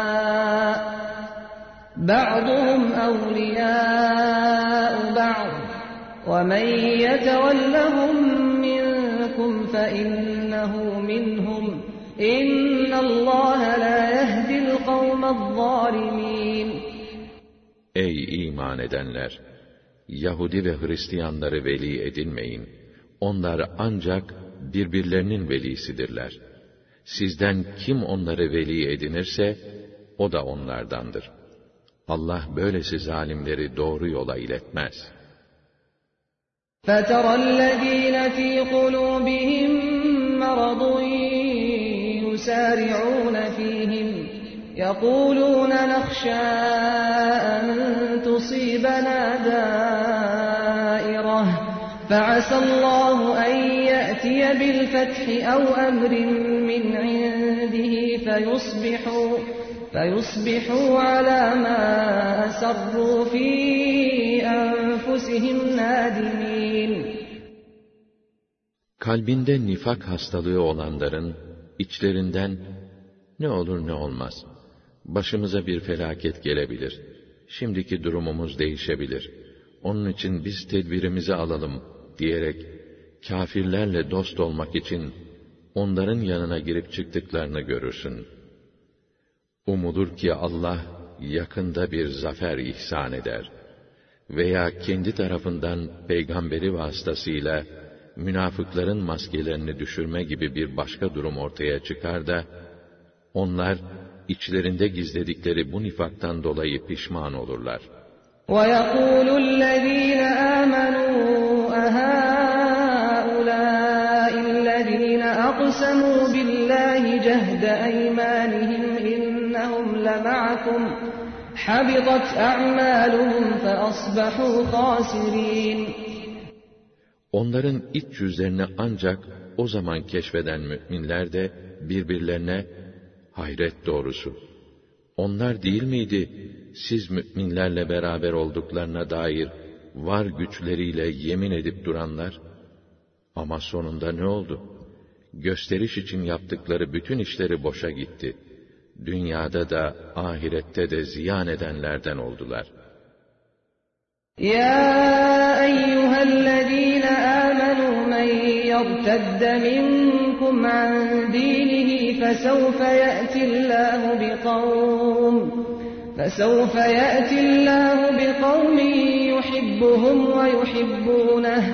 بعضهم أولياء بعض ومن يتولهم منكم فإنه منهم إن الله لا يهدي القوم الظالمين Ey iman edenler! Yahudi ve Hristiyanları veli edinmeyin. Onlar ancak birbirlerinin velisidirler. Sizden kim onları veli edinirse, o da onlardandır. Allah böylesi zalimleri doğru yola iletmez. فترى الذين في قلوبهم مرض يسارعون فيهم يقولون نخشى أن تصيبنا دائرة فعسى الله أن يأتي بالفتح أو أمر من عنده فيصبحوا فيصبحوا على ما أسروا في أنفسهم نادمين Kalbinde nifak hastalığı olanların içlerinden ne olur ne olmaz. Başımıza bir felaket gelebilir. Şimdiki durumumuz değişebilir. Onun için biz tedbirimizi alalım diyerek kafirlerle dost olmak için onların yanına girip çıktıklarını görürsün. Umulur ki Allah yakında bir zafer ihsan eder veya kendi tarafından peygamberi vasıtasıyla münafıkların maskelerini düşürme gibi bir başka durum ortaya çıkar da onlar içlerinde gizledikleri bu nifaktan dolayı pişman olurlar. وَيَقُولُ الَّذ۪ينَ أَقْسَمُوا بِاللّٰهِ جَهْدَ أَيْمَانِهِمْ إِنَّهُمْ لَمَعَكُمْ حَبِطَتْ أَعْمَالُهُمْ فَأَصْبَحُوا خَاسِرِينَ Onların iç yüzlerini ancak o zaman keşfeden müminler de birbirlerine hayret doğrusu. Onlar değil miydi siz müminlerle beraber olduklarına dair var güçleriyle yemin edip duranlar? Ama sonunda ne oldu? Gösteriş için yaptıkları bütün işleri boşa gitti. Dünyada da ahirette de ziyan edenlerden oldular. يا أيها الذين آمنوا من يرتد منكم عن دينه فسوف يأتي الله بقوم فسوف يأتي الله بقوم يحبهم ويحبونه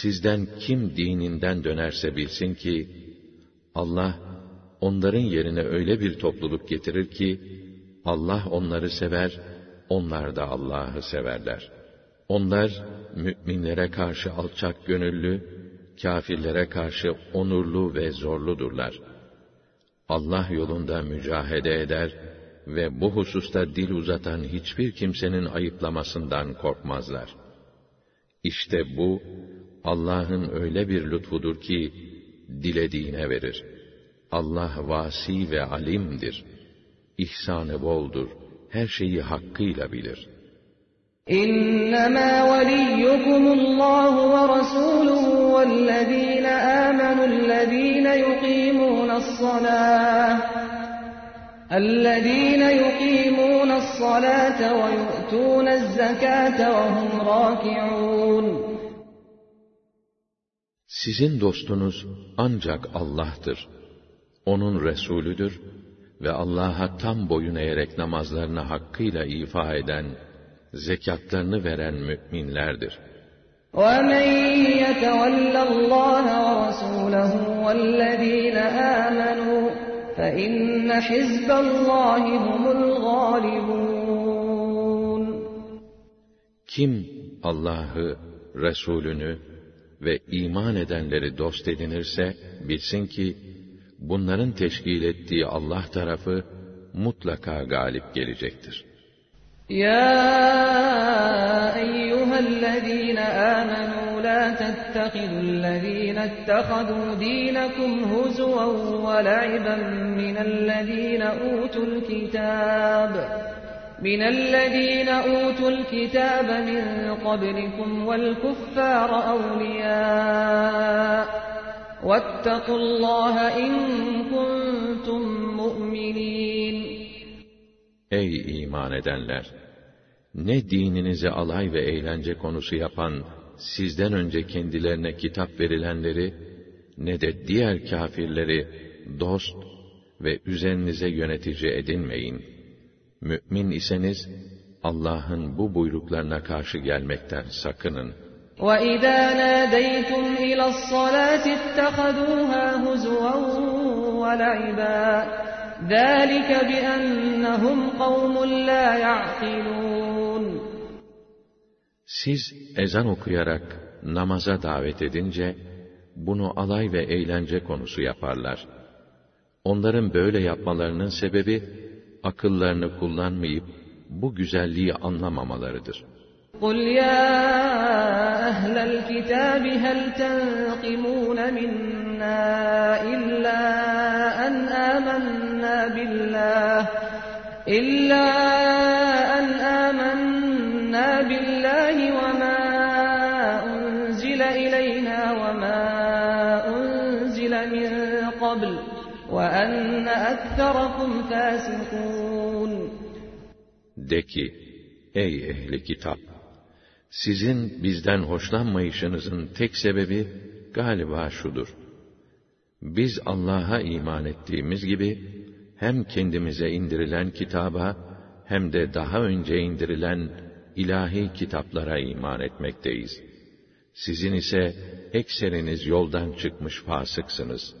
Sizden kim dininden dönerse bilsin ki, Allah, onların yerine öyle bir topluluk getirir ki, Allah onları sever, onlar da Allah'ı severler. Onlar, müminlere karşı alçak gönüllü, kafirlere karşı onurlu ve zorludurlar. Allah yolunda mücahede eder ve bu hususta dil uzatan hiçbir kimsenin ayıplamasından korkmazlar. İşte bu, Allah'ın öyle bir lütfudur ki, dilediğine verir. Allah vasi ve alimdir. İhsanı boldur. Her şeyi hakkıyla bilir. إنما وليكم الله ورسوله والذين آمنوا الذين يقيمون الصلاة الذين يقيمون الصلاة ويؤتون الزكاة وهم راكعون Sizin dostunuz ancak Allah'tır. Onun Resulüdür ve Allah'a tam boyun eğerek namazlarını hakkıyla ifa eden, zekatlarını veren müminlerdir. وَمَنْ يَتَوَلَّ اللّٰهَ وَرَسُولَهُ وَالَّذ۪ينَ آمَنُوا فَاِنَّ حِزْبَ اللّٰهِ هُمُ الْغَالِبُونَ Kim Allah'ı, Resulünü ve iman edenleri dost edinirse, bilsin ki, bunların teşkil ettiği Allah tarafı, mutlaka galip gelecektir. Ya eyyühellezîne âmenû la tettehidullezîne ettehadû dînekum huzuven ve la'iben minellezîne utul kitâb. من الذين أوتوا الكتاب من قبلكم والكفار أولياء واتقوا الله إن كنتم مؤمنين Ey iman edenler! Ne dininizi alay ve eğlence konusu yapan, sizden önce kendilerine kitap verilenleri, ne de diğer kafirleri dost ve üzerinize yönetici edinmeyin. Mü'min iseniz, Allah'ın bu buyruklarına karşı gelmekten sakının. وَإِذَا نَادَيْتُمْ إِلَى الصَّلَاةِ اتَّخَذُوهَا هُزُوًا وَلَعِبًا ذَٰلِكَ بِأَنَّهُمْ قَوْمٌ لَا يَعْقِلُونَ Siz ezan okuyarak namaza davet edince, bunu alay ve eğlence konusu yaparlar. Onların böyle yapmalarının sebebi, akıllarını kullanmayıp, bu güzelliği anlamamalarıdır. قُلْ يَا أَهْلَ الْكِتَابِ هَلْ تَنْقِمُونَ مِنَّا إِلَّا أَنْ آمَنَّا بِاللَّهِ إِلَّا أَنْ آمَنَّا بِاللَّهِ وَأَنَّ أَكْثَرَكُمْ فَاسِقُونَ De ki, ey ehli kitap! Sizin bizden hoşlanmayışınızın tek sebebi galiba şudur. Biz Allah'a iman ettiğimiz gibi, hem kendimize indirilen kitaba, hem de daha önce indirilen ilahi kitaplara iman etmekteyiz. Sizin ise ekseriniz yoldan çıkmış fasıksınız.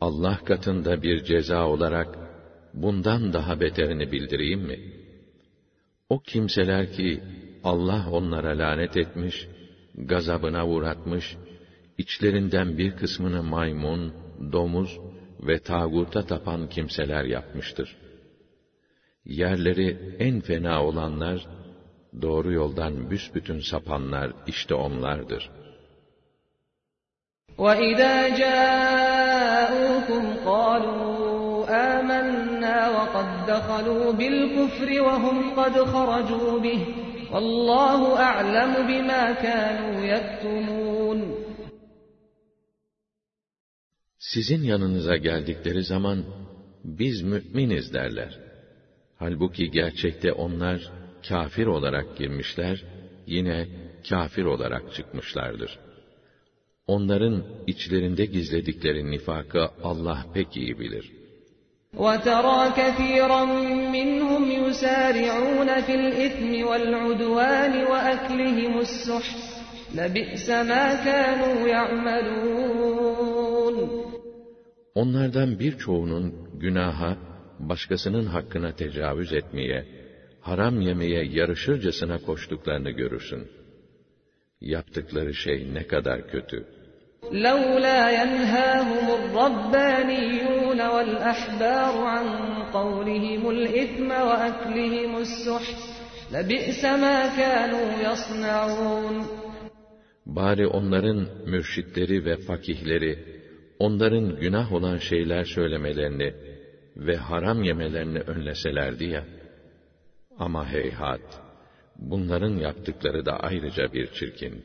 Allah katında bir ceza olarak, bundan daha beterini bildireyim mi? O kimseler ki, Allah onlara lanet etmiş, gazabına uğratmış, içlerinden bir kısmını maymun, domuz ve tağuta tapan kimseler yapmıştır. Yerleri en fena olanlar, doğru yoldan büsbütün sapanlar işte onlardır. وَإِذَا جَاءُوكُمْ آمَنَّا وَقَدْ دَخَلُوا بِالْكُفْرِ وَهُمْ قَدْ خَرَجُوا بِهِ وَاللّٰهُ أَعْلَمُ بِمَا كَانُوا يَكْتُمُونَ Sizin yanınıza geldikleri zaman, biz müminiz derler. Halbuki gerçekte onlar, kafir olarak girmişler, yine kafir olarak çıkmışlardır. Onların içlerinde gizledikleri nifakı Allah pek iyi bilir. وَتَرَى كَثِيرًا مِّنْهُمْ يُسَارِعُونَ فِي الْإِثْمِ وَالْعُدْوَانِ وَأَكْلِهِمُ السُّحْتَ لَبِئْسَ مَا كَانُوا يَعْمَلُونَ Onlardan birçoğunun günaha, başkasının hakkına tecavüz etmeye, haram yemeye yarışırcasına koştuklarını görürsün. Yaptıkları şey ne kadar kötü.'' لولا ينهاهم الربانيون والأحبار عن قولهم الإثم وأكلهم السحت لبئس ما كانوا يصنعون Bari onların mürşitleri ve fakihleri, onların günah olan şeyler söylemelerini ve haram yemelerini önleselerdi ya. Ama heyhat, bunların yaptıkları da ayrıca bir çirkin.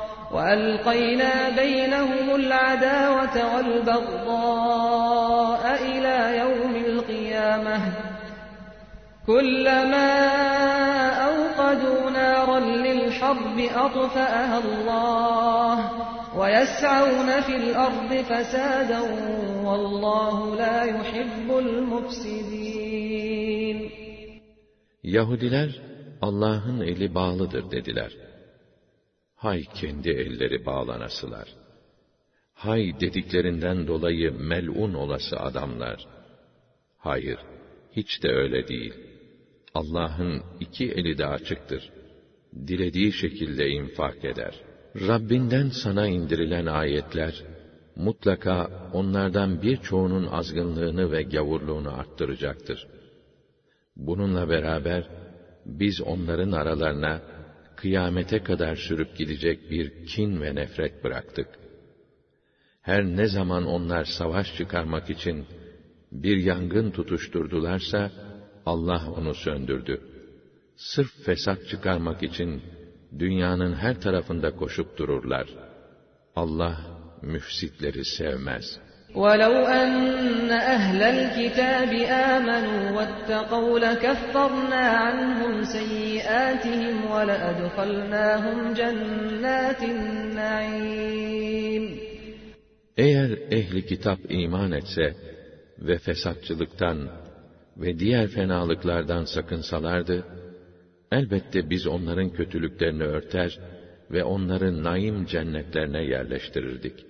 وألقينا بينهم العداوة والبغضاء إلى يوم القيامة كلما أوقدوا نارا للحرب أطفأها الله ويسعون في الأرض فسادا والله لا يحب المفسدين Yahudiler, Allah'ın eli bağlıdır dediler. Hay kendi elleri bağlanasılar. Hay dediklerinden dolayı melun olası adamlar. Hayır, hiç de öyle değil. Allah'ın iki eli de açıktır. Dilediği şekilde infak eder. Rabbinden sana indirilen ayetler, mutlaka onlardan birçoğunun azgınlığını ve gavurluğunu arttıracaktır. Bununla beraber, biz onların aralarına, kıyamete kadar sürüp gidecek bir kin ve nefret bıraktık. Her ne zaman onlar savaş çıkarmak için bir yangın tutuşturdularsa, Allah onu söndürdü. Sırf fesat çıkarmak için dünyanın her tarafında koşup dururlar. Allah müfsitleri sevmez.'' ولو أن أهل الكتاب آمنوا واتقوا لكفرنا عنهم سيئاتهم ولأدخلناهم جنات النعيم Eğer ehli kitap iman etse ve fesatçılıktan ve diğer fenalıklardan sakınsalardı, elbette biz onların kötülüklerini örter ve onları naim cennetlerine yerleştirirdik.''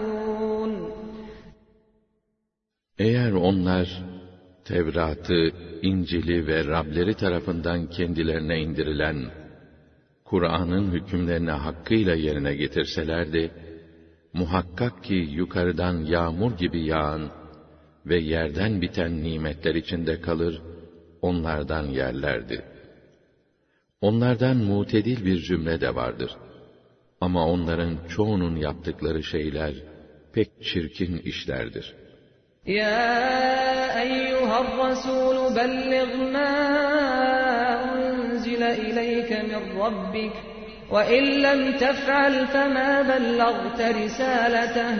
Eğer onlar Tevrat'ı, İncil'i ve Rableri tarafından kendilerine indirilen Kur'an'ın hükümlerini hakkıyla yerine getirselerdi, muhakkak ki yukarıdan yağmur gibi yağan ve yerden biten nimetler içinde kalır, onlardan yerlerdi. Onlardan mutedil bir cümle de vardır. Ama onların çoğunun yaptıkları şeyler pek çirkin işlerdir.'' يا أيها الرسول بلغ ما أنزل إليك من ربك وَإِنْ لَمْ تَفْعَلْ فَمَا بَلَّغْتَ رِسَالَتَهُ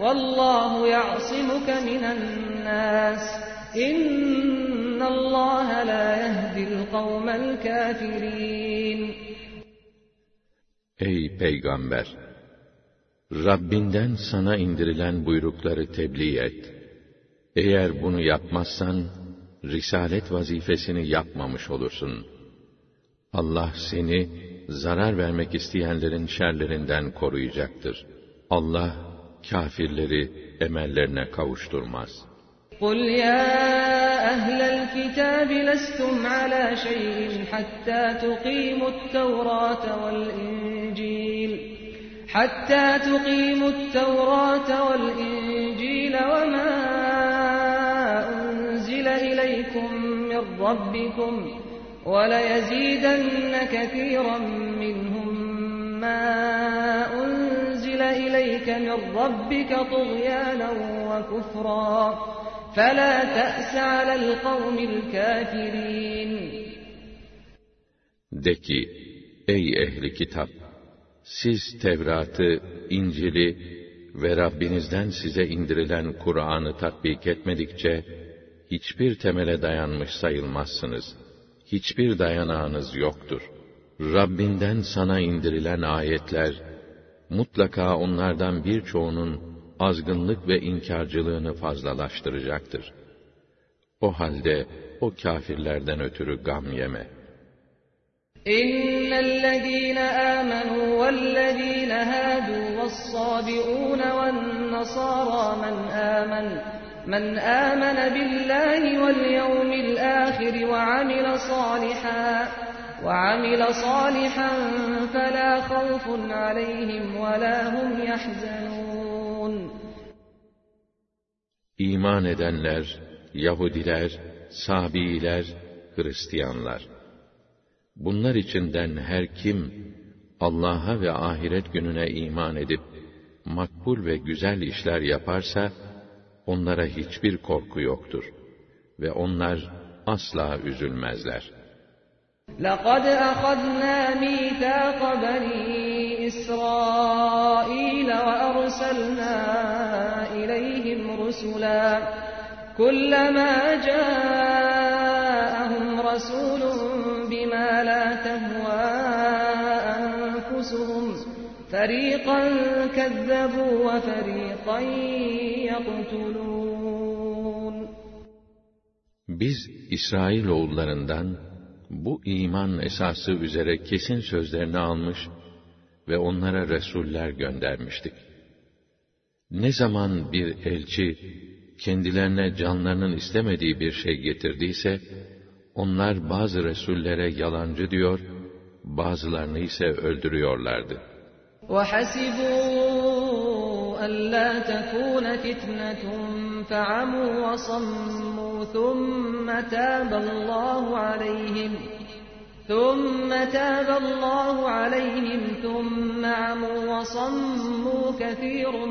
وَاللّٰهُ يَعْصِمُكَ مِنَ النَّاسِ اِنَّ اللّٰهَ لَا يَهْدِي الْقَوْمَ الْكَافِرِينَ Ey Peygamber! Rabbinden sana indirilen buyrukları tebliğ et. Eğer bunu yapmazsan, risalet vazifesini yapmamış olursun. Allah seni, zarar vermek isteyenlerin şerlerinden koruyacaktır. Allah, kâfirleri emellerine kavuşturmaz. قُلْ يَا أَهْلَ الْكِتَابِ لَسْتُمْ عَلَى شَيْءٍ حَتَّى تُقِيمُوا التَّوْرَاةَ وَالْإِنْجِيلَ حَتَّى تُقِيمُوا التَّوْرَاةَ وَالْإِنْجِيلَ وَمَا مِنْ رَبِّكُمْ وَلَيَزِيدَنَّ كَثِيرًا مِنْهُمْ مَا أُنْزِلَ إِلَيْكَ مِنْ رَبِّكَ طُغْيَانًا وَكُفْرًا فَلَا تَأْسَ عَلَى الْقَوْمِ الْكَافِرِينَ De ki, ey ehli kitap! Siz Tevrat'ı, İncil'i ve Rabbinizden size indirilen Kur'an'ı tatbik etmedikçe, hiçbir temele dayanmış sayılmazsınız. Hiçbir dayanağınız yoktur. Rabbinden sana indirilen ayetler, mutlaka onlardan birçoğunun azgınlık ve inkarcılığını fazlalaştıracaktır. O halde o kâfirlerden ötürü gam yeme. إن الذين آمنوا والذين هادوا والصابئون والنصارى من Men amene billahi vel yevmil ahir ve amile salihan ve amile salihan fela havfun aleyhim ve. İman edenler, Yahudiler, Sabiler, Hristiyanlar. Bunlar içinden her kim Allah'a ve ahiret gününe iman edip makbul ve güzel işler yaparsa onlara hiçbir korku yoktur ve onlar asla üzülmezler. لقد أخذنا ميثاق بني إسرائيل وأرسلنا إليهم رسلا كلما جاءهم رسول بما لا تهوى أنفسهم فريقا كذبوا وفريقا يقتلون Biz İsrailoğullarından bu iman esası üzere kesin sözlerini almış ve onlara resuller göndermiştik. Ne zaman bir elçi kendilerine canlarının istemediği bir şey getirdiyse, onlar bazı resullere yalancı diyor, bazılarını ise öldürüyorlardı. وحسبوا ألا تكون فتنة فعموا وصموا ثم تاب الله عليهم ثم تاب الله عليهم ثم عموا وصموا كثير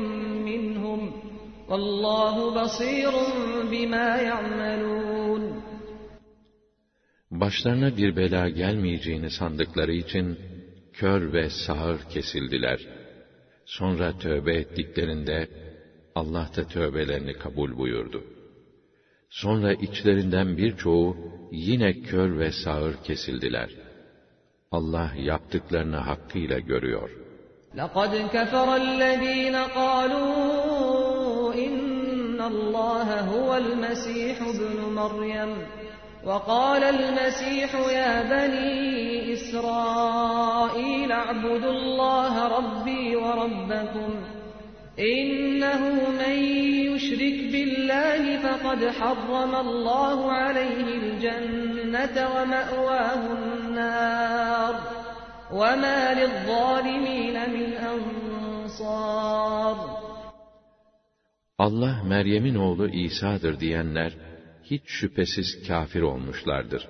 منهم والله بصير بما يعملون Başlarına bir bela gelmeyeceğini sandıkları için kör ve sağır kesildiler. Sonra tövbe ettiklerinde Allah da tövbelerini kabul buyurdu. Sonra içlerinden birçoğu yine kör ve sağır kesildiler. Allah yaptıklarını hakkıyla görüyor. لقد كفر الذين قالوا إن الله هو المسيح ابن مريم وقال المسيح يا بني إسرائيل اعبدوا الله ربي وربكم إنه من يشرك بالله فقد حرم الله عليه الجنة ومأواه النار وما للظالمين من أنصار. Allah Meryem'in oğlu İsa'dır diyenler hiç şüphesiz kafir olmuşlardır.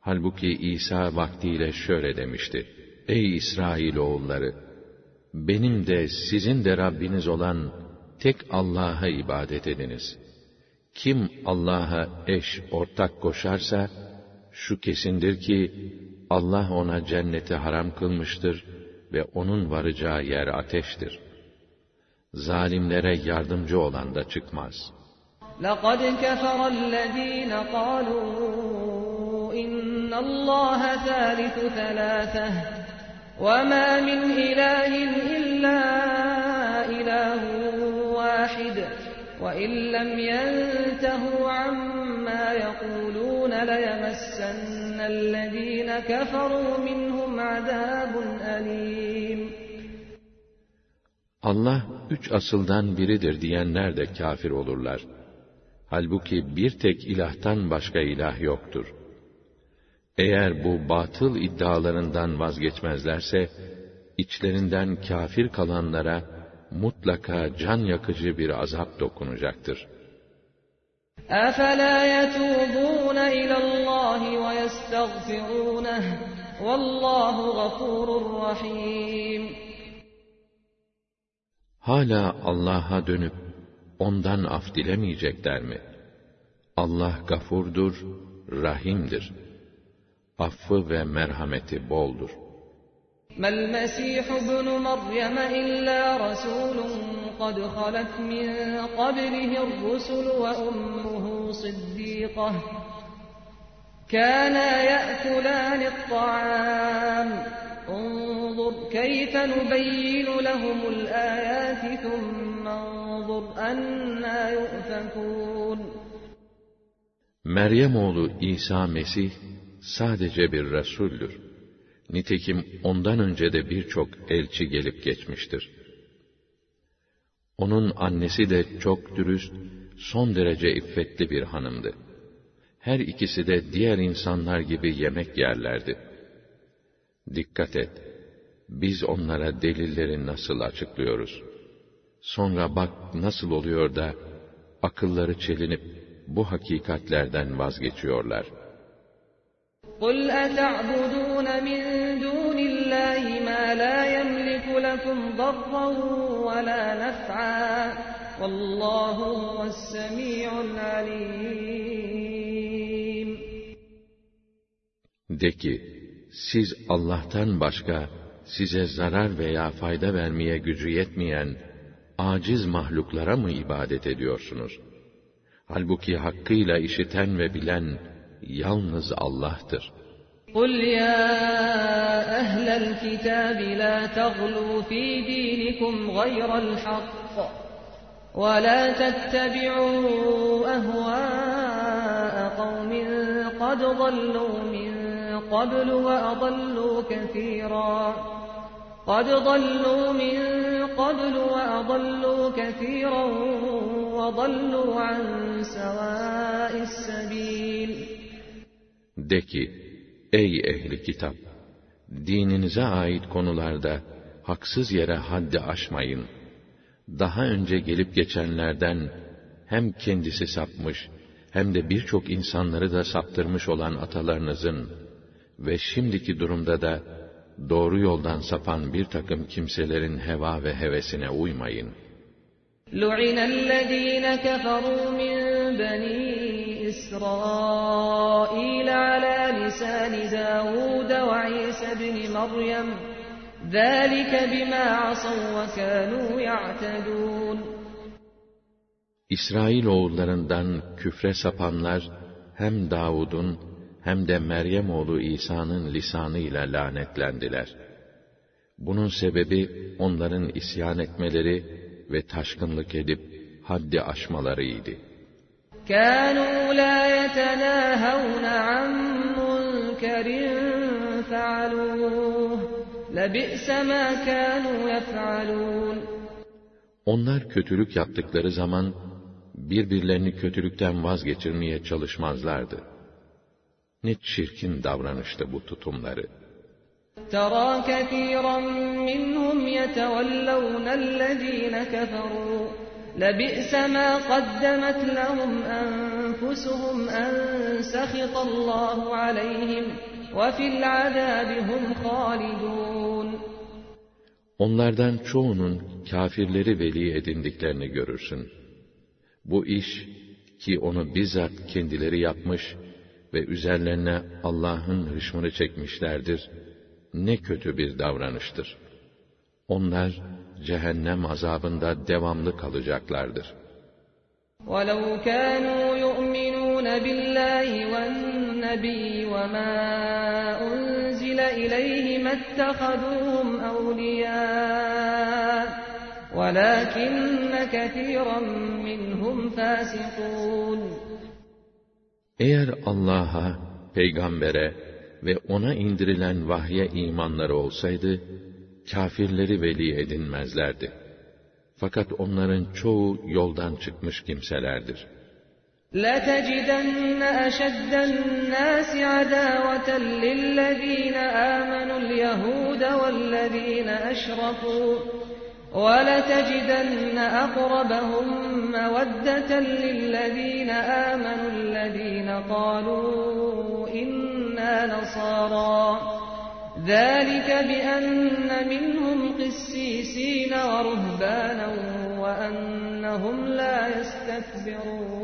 Halbuki İsa vaktiyle şöyle demişti: Ey İsrail oğulları, benim de sizin de Rabbiniz olan tek Allah'a ibadet ediniz. Kim Allah'a eş, ortak koşarsa, şu kesindir ki, Allah ona cenneti haram kılmıştır ve onun varacağı yer ateştir. Zalimlere yardımcı olan da çıkmaz. لَقَدْ كَفَرَ الَّذ۪ينَ قَالُوا اِنَّ اللّٰهَ ثَالِثُ ثَلَاثَةٍ وَمَا مِنْ إِلَٰهٍ إِلَّا إِلَٰهٌ وَاحِدٌ وَإِنْ لَمْ يَنْتَهُوا عَمَّا يَقُولُونَ لَيَمَسَّنَّ الَّذ۪ينَ كَفَرُوا مِنْهُمْ عَذَابٌ أَلِيمٌ Allah üç asıldan biridir diyenler de kafir olurlar. Halbuki bir tek ilahtan başka ilah yoktur. Eğer bu batıl iddialarından vazgeçmezlerse, içlerinden kafir kalanlara mutlaka can yakıcı bir azap dokunacaktır. أَفَلَا يَتُوبُونَ إِلَى اللّٰهِ وَيَسْتَغْفِرُونَهُ وَاللّٰهُ غَفُورٌ رَحِيمٌ Hala Allah'a dönüp ondan af dilemeyecekler mi? Allah gafurdur, rahimdir. Affı ve merhameti boldur. ما المسيح ابن مريم إلا رسول قد خلت من قبله الرسل وأمه صديقة كانا يأكلان الطعام انظر كيف نبين لهم الآيات ثم انظر أنا يؤفكون Meryem oğlu İsa Mesih sadece bir resuldür. Nitekim ondan önce de birçok elçi gelip geçmiştir. Onun annesi de çok dürüst, son derece iffetli bir hanımdı. Her ikisi de diğer insanlar gibi yemek yerlerdi. Dikkat et, biz onlara delilleri nasıl açıklıyoruz. Sonra bak nasıl oluyor da akılları çelinip bu hakikatlerden vazgeçiyorlar. قُلْ أَتَعْبُدُونَ مِنْ دُونِ اللّٰهِ مَا لَا يَمْلِكُ لَكُمْ ضَرًّا وَلَا نَفْعًا وَاللّٰهُ هُوَ السَّمِيعُ De ki, siz Allah'tan başka size zarar veya fayda vermeye gücü yetmeyen aciz mahluklara mı ibadet ediyorsunuz? Halbuki hakkıyla işiten ve bilen yalnız Allah'tır. قُلْ يَا أَهْلَ الْكِتَابِ لَا تَغْلُوا فِي دِينِكُمْ غَيْرَ الْحَقِّ وَلَا تَتَّبِعُوا أَهْوَاءَ قَوْمٍ قَدْ ضَلُّوا مِنْ قَبْلُ وَأَضَلُّوا كَثِيرًا قَدْ ضَلُّوا مِنْ قَبْلُ وَأَضَلُّوا كَثِيرًا وَضَلُّوا عَنْ سَوَاءِ السَّبِيلِ De ki, ey ehli kitap! Dininize ait konularda haksız yere haddi aşmayın. Daha önce gelip geçenlerden hem kendisi sapmış hem de birçok insanları da saptırmış olan atalarınızın ve şimdiki durumda da doğru yoldan sapan bir takım kimselerin heva ve hevesine uymayın. لُعِنَ الَّذ۪ينَ كَفَرُوا مِنْ بَن۪ي إسرائيل على لسان داود وعيسى بن مريم ذلك بما عصوا وكانوا يعتدون İsrail oğullarından küfre sapanlar hem Davud'un hem de Meryem oğlu İsa'nın lisanıyla lanetlendiler. Bunun sebebi onların isyan etmeleri ve taşkınlık edip haddi aşmalarıydı. كانوا لا يتناهون عن منكر فعلوه لبئس ما كانوا يفعلون Onlar kötülük yaptıkları zaman birbirlerini kötülükten vazgeçirmeye çalışmazlardı. Ne çirkin davranıştı bu tutumları. ترى كثيرا منهم يتولون الذين كفروا لبئس ما قدمت لهم أنفسهم أن سخط الله عليهم وفي العذاب هم خالدون Onlardan çoğunun kafirleri veli edindiklerini görürsün. Bu iş ki onu bizzat kendileri yapmış ve üzerlerine Allah'ın hışmını çekmişlerdir. Ne kötü bir davranıştır. Onlar cehennem azabında devamlı kalacaklardır. وَلَوْ كَانُوا يُؤْمِنُونَ بِاللَّهِ وَالنَّبِيِّ وَمَا أُنزِلَ إِلَيْهِ مَا اتَّخَذُوهُمْ أَوْلِيَاءَ وَلَكِنَّ كَثِيرًا مِّنْهُمْ فَاسِقُونَ Eğer Allah'a, peygambere ve ona indirilen vahye imanları olsaydı, kafirleri veli edinmezlerdi. Fakat onların çoğu yoldan çıkmış kimselerdir. لَتَجِدَنَّ أَشَدَّ النَّاسِ عَدَاوَةً لِلَّذ۪ينَ آمَنُوا الْيَهُودَ وَالَّذ۪ينَ أَشْرَكُوا وَلَتَجِدَنَّ أَقْرَبَهُمْ مَوَدَّةً لِلَّذ۪ينَ آمَنُوا الَّذ۪ينَ قَالُوا إِنَّا نَصَارَى ذَٰلِكَ بِأَنَّ مِنْهُمْ قِسِّيسِينَ وَرُهْبَانًا وَأَنَّهُمْ لَا يَسْتَكْبِرُونَ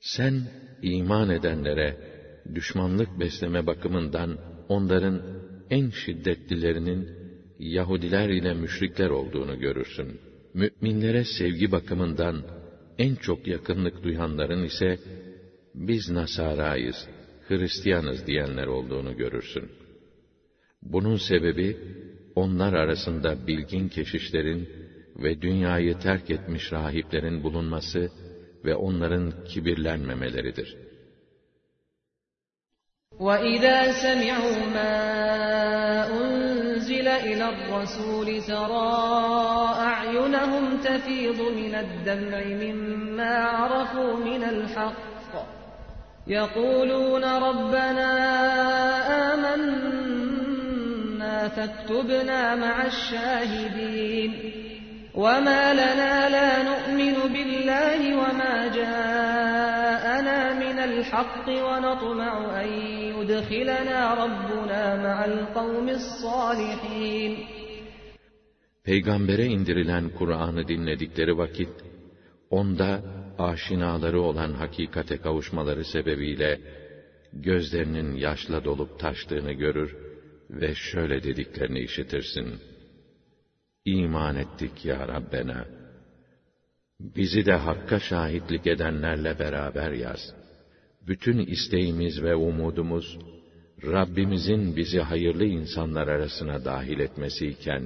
Sen iman edenlere düşmanlık besleme bakımından onların en şiddetlilerinin Yahudiler ile müşrikler olduğunu görürsün. Müminlere sevgi bakımından en çok yakınlık duyanların ise biz Nasarayız, Hristiyanız diyenler olduğunu görürsün. Bunun sebebi onlar arasında bilgin keşişlerin ve dünyayı terk etmiş rahiplerin bulunması ve onların kibirlenmemeleridir. وَإِذَا سَمِعُوا مَا أُنزِلَ إِلَى الرَّسُولِ تَرَى أَعْيُنَهُمْ تَفِيضُ مِنَ الدَّمْعِ مِمَّا عَرَفُوا مِنَ الْحَقِّ يَقُولُونَ رَبَّنَا آمَنَّا فَاكْتُبْنَا مَعَ الشَّاهِدِينَ وَمَا لَنَا لَا نُؤْمِنُ بِاللَّهِ وَمَا جَاءَنَا الْحَقِّ وَنَطْمَعُ أَنْ يُدْخِلَنَا رَبُّنَا مَعَ الْقَوْمِ الصَّالِحِينَ Peygambere indirilen Kur'an'ı dinledikleri vakit, onda aşinaları olan hakikate kavuşmaları sebebiyle, gözlerinin yaşla dolup taştığını görür ve şöyle dediklerini işitirsin. İman ettik ya Rabbena. Bizi de Hakk'a şahitlik edenlerle beraber yaz. Bütün isteğimiz ve umudumuz, Rabbimizin bizi hayırlı insanlar arasına dahil etmesiyken,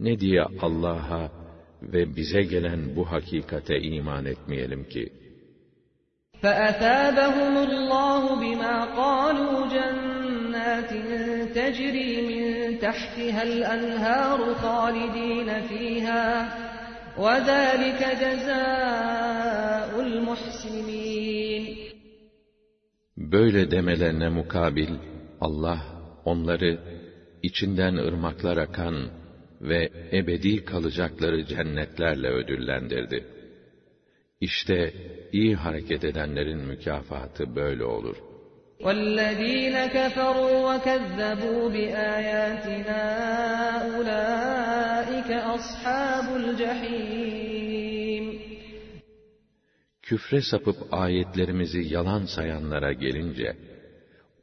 ne diye Allah'a ve bize gelen bu hakikate iman etmeyelim ki? فَأَثَابَهُمُ اللّٰهُ بِمَا قَالُوا جَنَّاتٍ تَجْرِي مِنْ تَحْتِهَا الْأَنْهَارُ خَالِدِينَ فِيهَا وَذَٰلِكَ جَزَاءُ الْمُحْسِنِينَ Böyle demelerine mukabil, Allah onları içinden ırmaklar akan ve ebedi kalacakları cennetlerle ödüllendirdi. İşte iyi hareket edenlerin mükafatı böyle olur. وَالَّذ۪ينَ كَفَرُوا وَكَذَّبُوا بِآيَاتِنَا أُولَٰئِكَ أَصْحَابُ الْجَحِيمِ küfre sapıp ayetlerimizi yalan sayanlara gelince,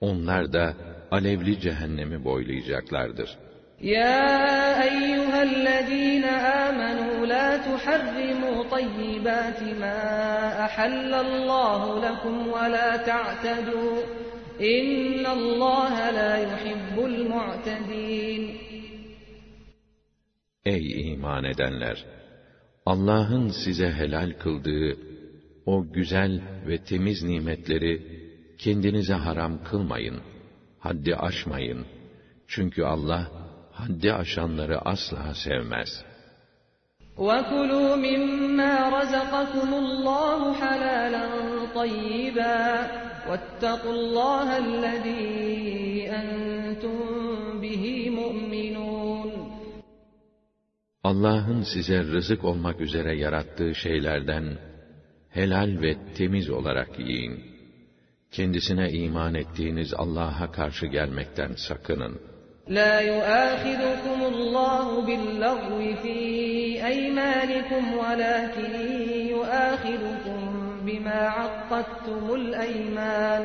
onlar da alevli cehennemi boylayacaklardır. Ya eyyühellezîne âmenû lâ tuharrimû tayyibâti mâ ahallallâhu lekum ve lâ ta'tedû. İnnallâhe lâ yuhibbul mu'tedîn. Ey iman edenler! Allah'ın size helal kıldığı o güzel ve temiz nimetleri kendinize haram kılmayın, haddi aşmayın. Çünkü Allah, haddi aşanları asla sevmez. وَكُلُوا مِمَّا رَزَقَكُمُ اللّٰهُ حَلَالًا طَيِّبًا وَاتَّقُوا اللّٰهَ الَّذ۪ي أَنْتُمْ بِهِ مُؤْمِنُونَ Allah'ın size rızık olmak üzere yarattığı şeylerden helal ve temiz olarak yiyin. Kendisine iman ettiğiniz Allah'a karşı gelmekten sakının. La yu'akhidukum Allahu bil-lagwi fi eymanikum velakin yu'akhidukum bima aqadtumul eyman.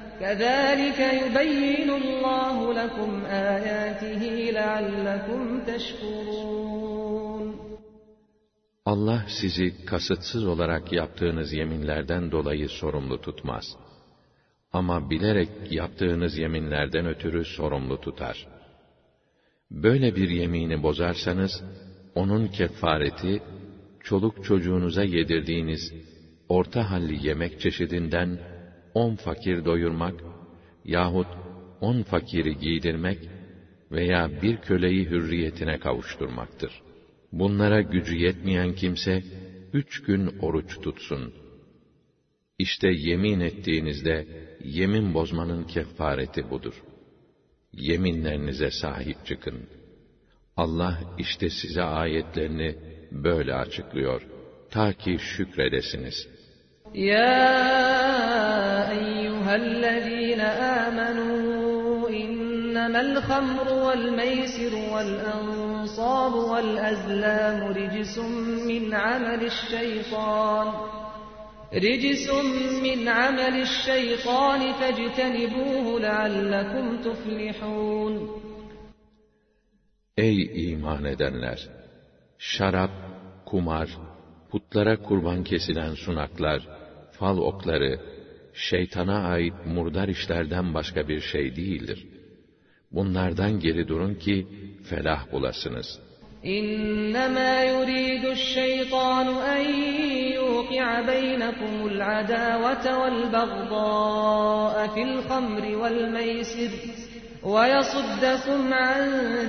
كذلك يبين الله لكم آياته لعلكم تشكرون Allah sizi kasıtsız olarak yaptığınız yeminlerden dolayı sorumlu tutmaz. Ama bilerek yaptığınız yeminlerden ötürü sorumlu tutar. Böyle bir yemini bozarsanız, onun kefareti, çoluk çocuğunuza yedirdiğiniz orta halli yemek çeşidinden on fakir doyurmak yahut on fakiri giydirmek veya bir köleyi hürriyetine kavuşturmaktır. Bunlara gücü yetmeyen kimse, üç gün oruç tutsun. İşte yemin ettiğinizde, yemin bozmanın kefareti budur. Yeminlerinize sahip çıkın. Allah işte size ayetlerini böyle açıklıyor. Ta ki şükredesiniz. يا أيها الذين آمنوا إنما الخمر والميسر والأنصاب والأزلام رجس من عمل الشيطان رجس من عمل الشيطان فاجتنبوه لعلكم تفلحون Ey iman edenler! Şarap, kumar, putlara kurban kesilen sunaklar, fal okları, şeytana ait murdar işlerden başka bir şey değildir. Bunlardan geri durun ki felah bulasınız. إنما يريد الشيطان أن يوقع بينكم العداوة والبغضاء في الخمر والميسر ويصدكم عن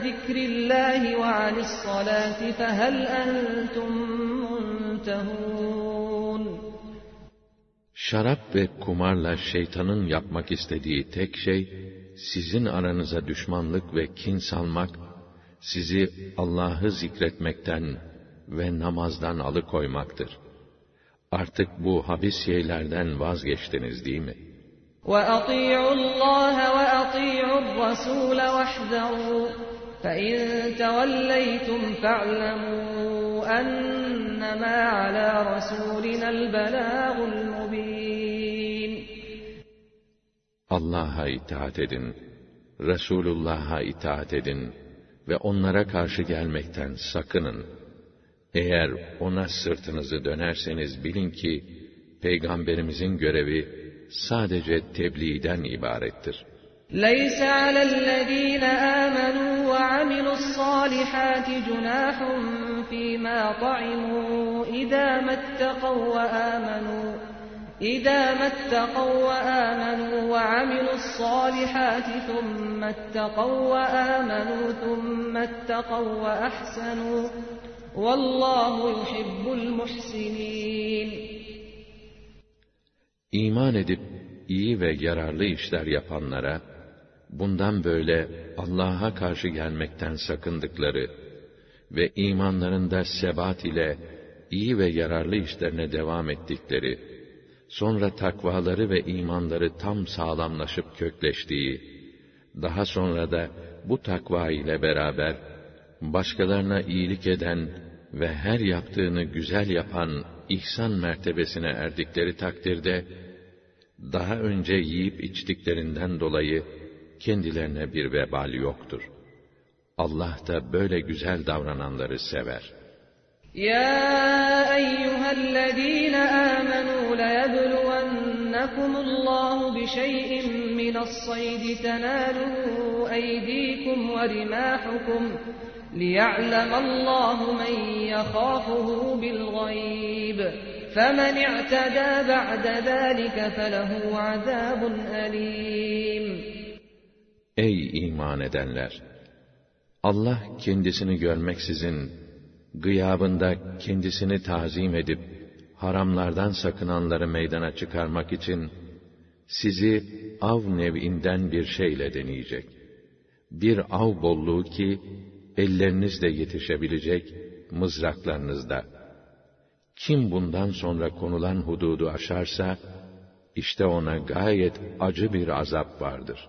ذكر الله وعن الصلاة فهل أنتم منتهون Şarap ve kumarla şeytanın yapmak istediği tek şey, sizin aranıza düşmanlık ve kin salmak, sizi Allah'ı zikretmekten ve namazdan alıkoymaktır. Artık bu habis şeylerden vazgeçtiniz değil mi? وأطيعوا الله وأطيعوا الرسول واحذروا فإن توليتم فاعلموا أنما على رسولنا البلاغ المبين Allah'a itaat edin, Resulullah'a itaat edin ve onlara karşı gelmekten sakının. Eğer ona sırtınızı dönerseniz bilin ki, Peygamberimizin görevi sadece tebliğden ibarettir. ليس على الذين آمنوا وعملوا الصالحات جناح فيما طعموا إذا ما اتقوا وآمنوا إذا ما اتقوا وآمنوا وعملوا الصالحات ثم اتقوا وآمنوا ثم اتقوا وأحسنوا والله يحب المحسنين. İman edip iyi ve yararlı işler yapanlara, bundan böyle Allah'a karşı gelmekten sakındıkları ve imanlarında sebat ile iyi ve yararlı işlerine devam ettikleri, sonra takvaları ve imanları tam sağlamlaşıp kökleştiği, daha sonra da bu takva ile beraber, başkalarına iyilik eden ve her yaptığını güzel yapan ihsan mertebesine erdikleri takdirde, daha önce yiyip içtiklerinden dolayı kendilerine bir vebal yoktur. Allah da böyle güzel davrananları sever. يا أيها الذين آمنوا ليبلونكم الله بشيء من الصيد تناله أيديكم ورماحكم ليعلم الله من يخافه بالغيب فمن اعتدى بعد ذلك فله عذاب أليم Ey iman edenler! Allah kendisini görmeksizin, gıyabında kendisini tazim edip, haramlardan sakınanları meydana çıkarmak için, sizi av nev'inden bir şeyle deneyecek. Bir av bolluğu ki, ellerinizle yetişebilecek, mızraklarınızda. Kim bundan sonra konulan hududu aşarsa, işte ona gayet acı bir azap vardır.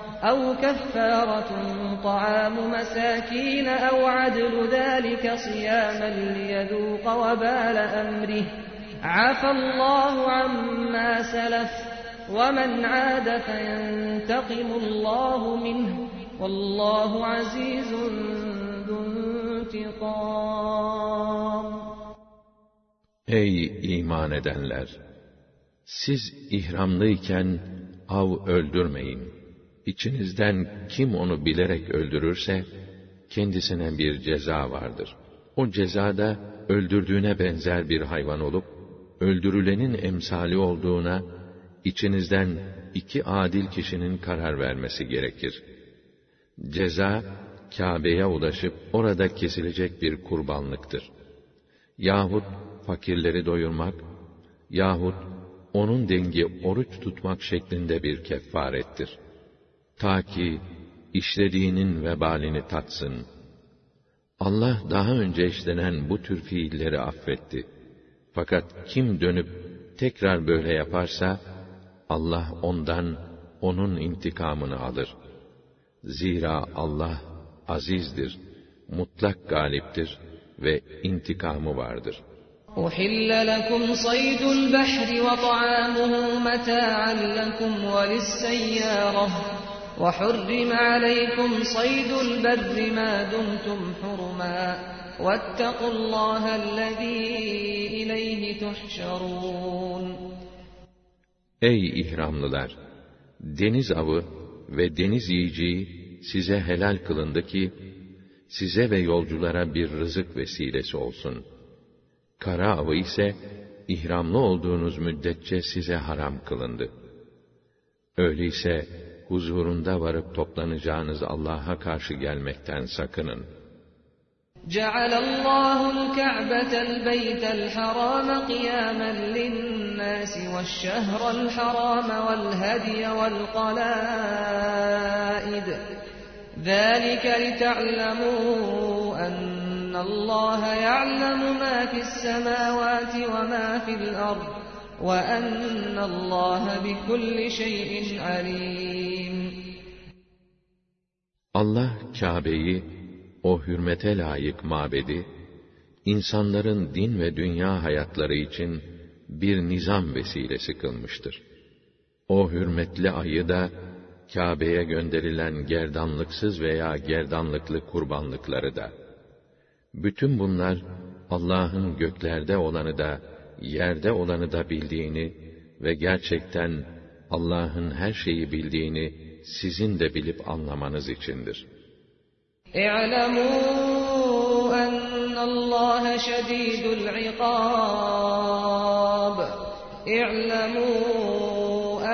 أو كفارة طعام مساكين أو عدل ذلك صياما ليذوق وبال أمره عفى الله عما سلف ومن عاد فينتقم الله منه والله عزيز ذو انتقام Ey iman edenler! Siz ihramlıyken av öldürmeyin. İçinizden kim onu bilerek öldürürse, kendisine bir ceza vardır. O cezada öldürdüğüne benzer bir hayvan olup, öldürülenin emsali olduğuna, içinizden iki adil kişinin karar vermesi gerekir. Ceza, Kâbe'ye ulaşıp orada kesilecek bir kurbanlıktır. Yahut fakirleri doyurmak, yahut onun dengi oruç tutmak şeklinde bir kefarettir. Ta ki işlediğinin vebalini tatsın. Allah daha önce işlenen bu tür fiilleri affetti. Fakat kim dönüp tekrar böyle yaparsa, Allah ondan onun intikamını alır. Zira Allah azizdir, mutlak galiptir ve intikamı vardır.'' أحل لكم صيد البحر وطعامه متاعا لكم وللسيارة وحرم عليكم صيد البر ما دمتم حرما واتقوا الله الذي إليه تحشرون Ey ihramlılar! Deniz avı ve deniz yiyeceği size helal kılındı ki, size ve yolculara bir rızık vesilesi olsun.'' Kara avı ise ihramlı olduğunuz müddetçe size haram kılındı. Öyleyse huzurunda varıp toplanacağınız Allah'a karşı gelmekten sakının. جعل الله الكعبة البيت الحرام قياما للناس والشهر الحرام والهدي والقلائد ذلك لتعلموا أن إن الله يعلم ما في السماوات وما في الأرض وأن الله بكل شيء عليم Allah Kâbe'yi, o hürmete layık mabedi, insanların din ve dünya hayatları için bir nizam vesilesi kılmıştır. O hürmetli ayı da, Kâbe'ye gönderilen gerdanlıksız veya gerdanlıklı kurbanlıkları da, bütün bunlar Allah'ın göklerde olanı da, yerde olanı da bildiğini ve gerçekten Allah'ın her şeyi bildiğini sizin de bilip anlamanız içindir. اِعْلَمُوا أَنَّ اللّٰهَ شَد۪يدُ الْعِقَابِ اِعْلَمُوا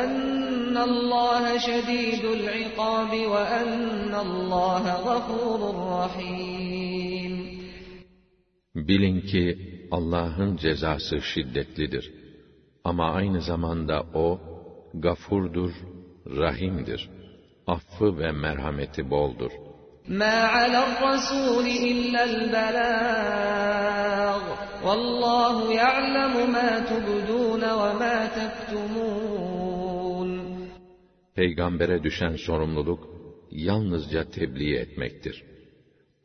أَنَّ اللّٰهَ شَد۪يدُ الْعِقَابِ وَأَنَّ اللّٰهَ غَفُورٌ رَحِيمٌ Bilin ki Allah'ın cezası şiddetlidir. Ama aynı zamanda O, gafurdur, rahimdir. Affı ve merhameti boldur. مَا عَلَى الرَّسُولِ إِلَّا الْبَلَاغُ وَاللّٰهُ يَعْلَمُ مَا تُبْدُونَ وَمَا تَكْتُمُونَ Peygambere düşen sorumluluk, yalnızca tebliğ etmektir.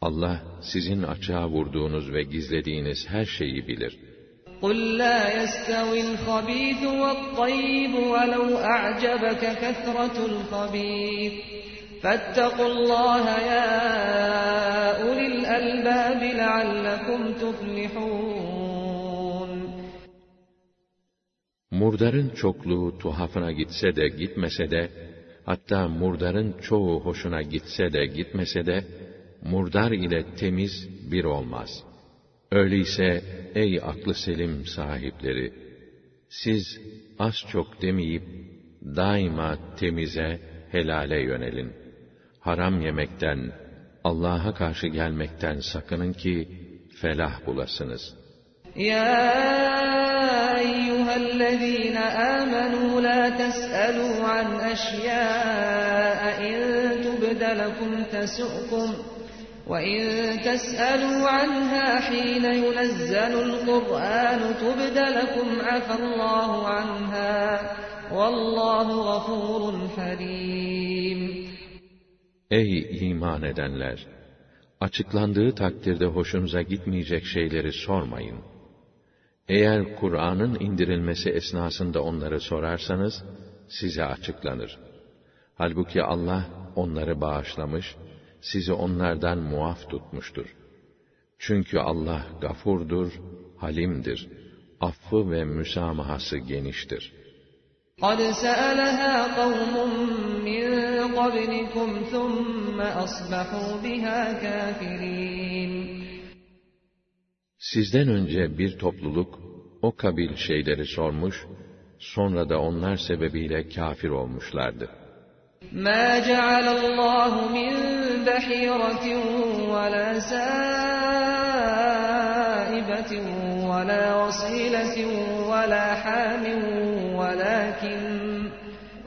Allah sizin açığa vurduğunuz ve gizlediğiniz her şeyi bilir. قُلْ لَا يَسْتَوِي الْخَبِيثُ وَالطَّيِّبُ وَلَوْ أَعْجَبَكَ كَثْرَةُ الْخَبِيثِ فَاتَّقُوا اللّٰهَ يَا أُولِي الْأَلْبَابِ لَعَلَّكُمْ تُفْلِحُونَ Murdarın çokluğu tuhafına gitse de gitmese de, hatta murdarın çoğu hoşuna gitse de gitmese de, murdar ile temiz bir olmaz. Öyleyse ey aklı selim sahipleri, siz az çok demeyip, daima temize, helale yönelin. Haram yemekten, Allah'a karşı gelmekten sakının ki, felah bulasınız. Ya eyyühellezîne âmenû lâ tes'elû an eşyâ'e in tubde lekum tesu'kum وَإِن تَسْأَلُوا عَنْهَا حِينَ يُنَزَّلُ الْقُرْآنُ تُبْدَ لَكُمْ عَفَى اللّٰهُ عَنْهَا وَاللّٰهُ غَفُورٌ حَلِيمٌ Ey iman edenler! Açıklandığı takdirde hoşunuza gitmeyecek şeyleri sormayın. Eğer Kur'an'ın indirilmesi esnasında onları sorarsanız, size açıklanır. Halbuki Allah onları bağışlamış, sizi onlardan muaf tutmuştur. Çünkü Allah gafurdur, halimdir. Affı ve müsamahası geniştir. قَدْ سَأَلَهَا قَوْمٌ مِّن قَبْلِكُمْ ثُمَّ أَصْبَحُوا بِهَا كَافِرِينَ Sizden önce bir topluluk o kabil şeyleri sormuş, sonra da onlar sebebiyle kafir olmuşlardı. مَا جَعَلَ اللّٰهُ مِنْ بَحِيرَةٍ وَلَا سَائِبَةٍ وَلَا وَصِيلَةٍ وَلَا حَامٍ وَلَكِنَّ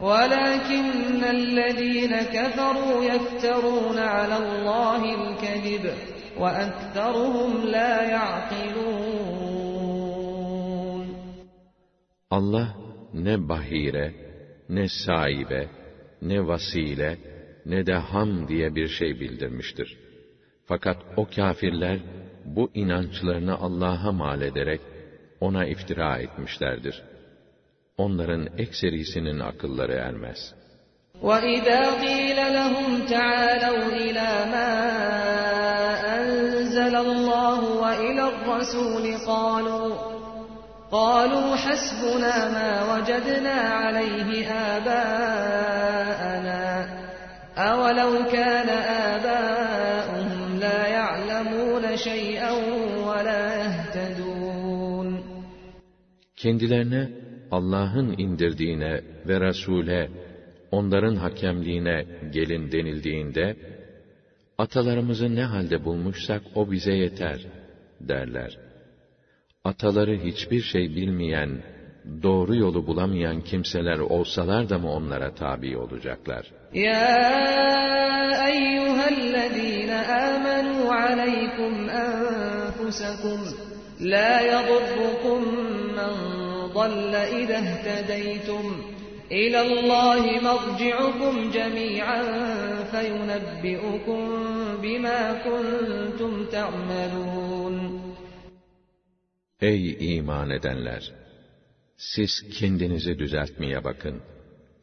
وَلَكِنَّ الَّذ۪ينَ كَفَرُوا يَفْتَرُونَ عَلَى اللّٰهِ الْكَذِبَ وَأَكْثَرُهُمْ لَا يَعْقِلُونَ. Allah ne bahire, ne sahibe, ne vasile, ne de ham diye bir şey bildirmiştir. Fakat o kâfirler, bu inançlarını Allah'a mal ederek, ona iftira etmişlerdir. Onların ekserisinin akılları ermez. وَإِذَا قِيلَ لَهُمْ تَعَالَوْا إِلَى مَا أَنزَلَ اللَّهُ وَإِلَى الرَّسُولِ قَالُوا قَالُوا حَسْبُنَا مَا وَجَدْنَا عَلَيْهِ آبَاءَنَا أَوَلَوْ كَانَ آبَاؤُهُمْ لَا يَعْلَمُونَ شَيْئًا وَلَا يَهْتَدُونَ Kendilerine Allah'ın indirdiğine ve Resul'e, onların hakemliğine gelin denildiğinde, atalarımızı ne halde bulmuşsak o bize yeter, derler. Ataları hiçbir şey bilmeyen, doğru yolu bulamayan kimseler olsalar da mı onlara tabi olacaklar? يا أيها الذين آمنوا عليكم أنفسكم لا يضركم من ضل إذا اهتديتم إلى الله مرجعكم جميعا فينبئكم بما كنتم تعملون Ey iman edenler! Siz kendinizi düzeltmeye bakın.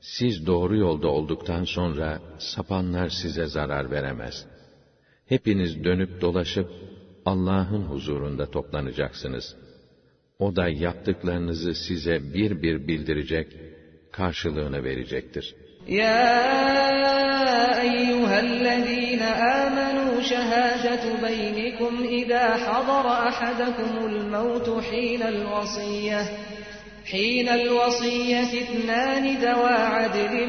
Siz doğru yolda olduktan sonra sapanlar size zarar veremez. Hepiniz dönüp dolaşıp Allah'ın huzurunda toplanacaksınız. O da yaptıklarınızı size bir bir bildirecek, karşılığını verecektir. Ya eyyühellezîne âmenû şehâdetu beynikum idâ hadara ahadakumul mevtu hînel vasiyyeh حين الوصية اثنان ذوى عدل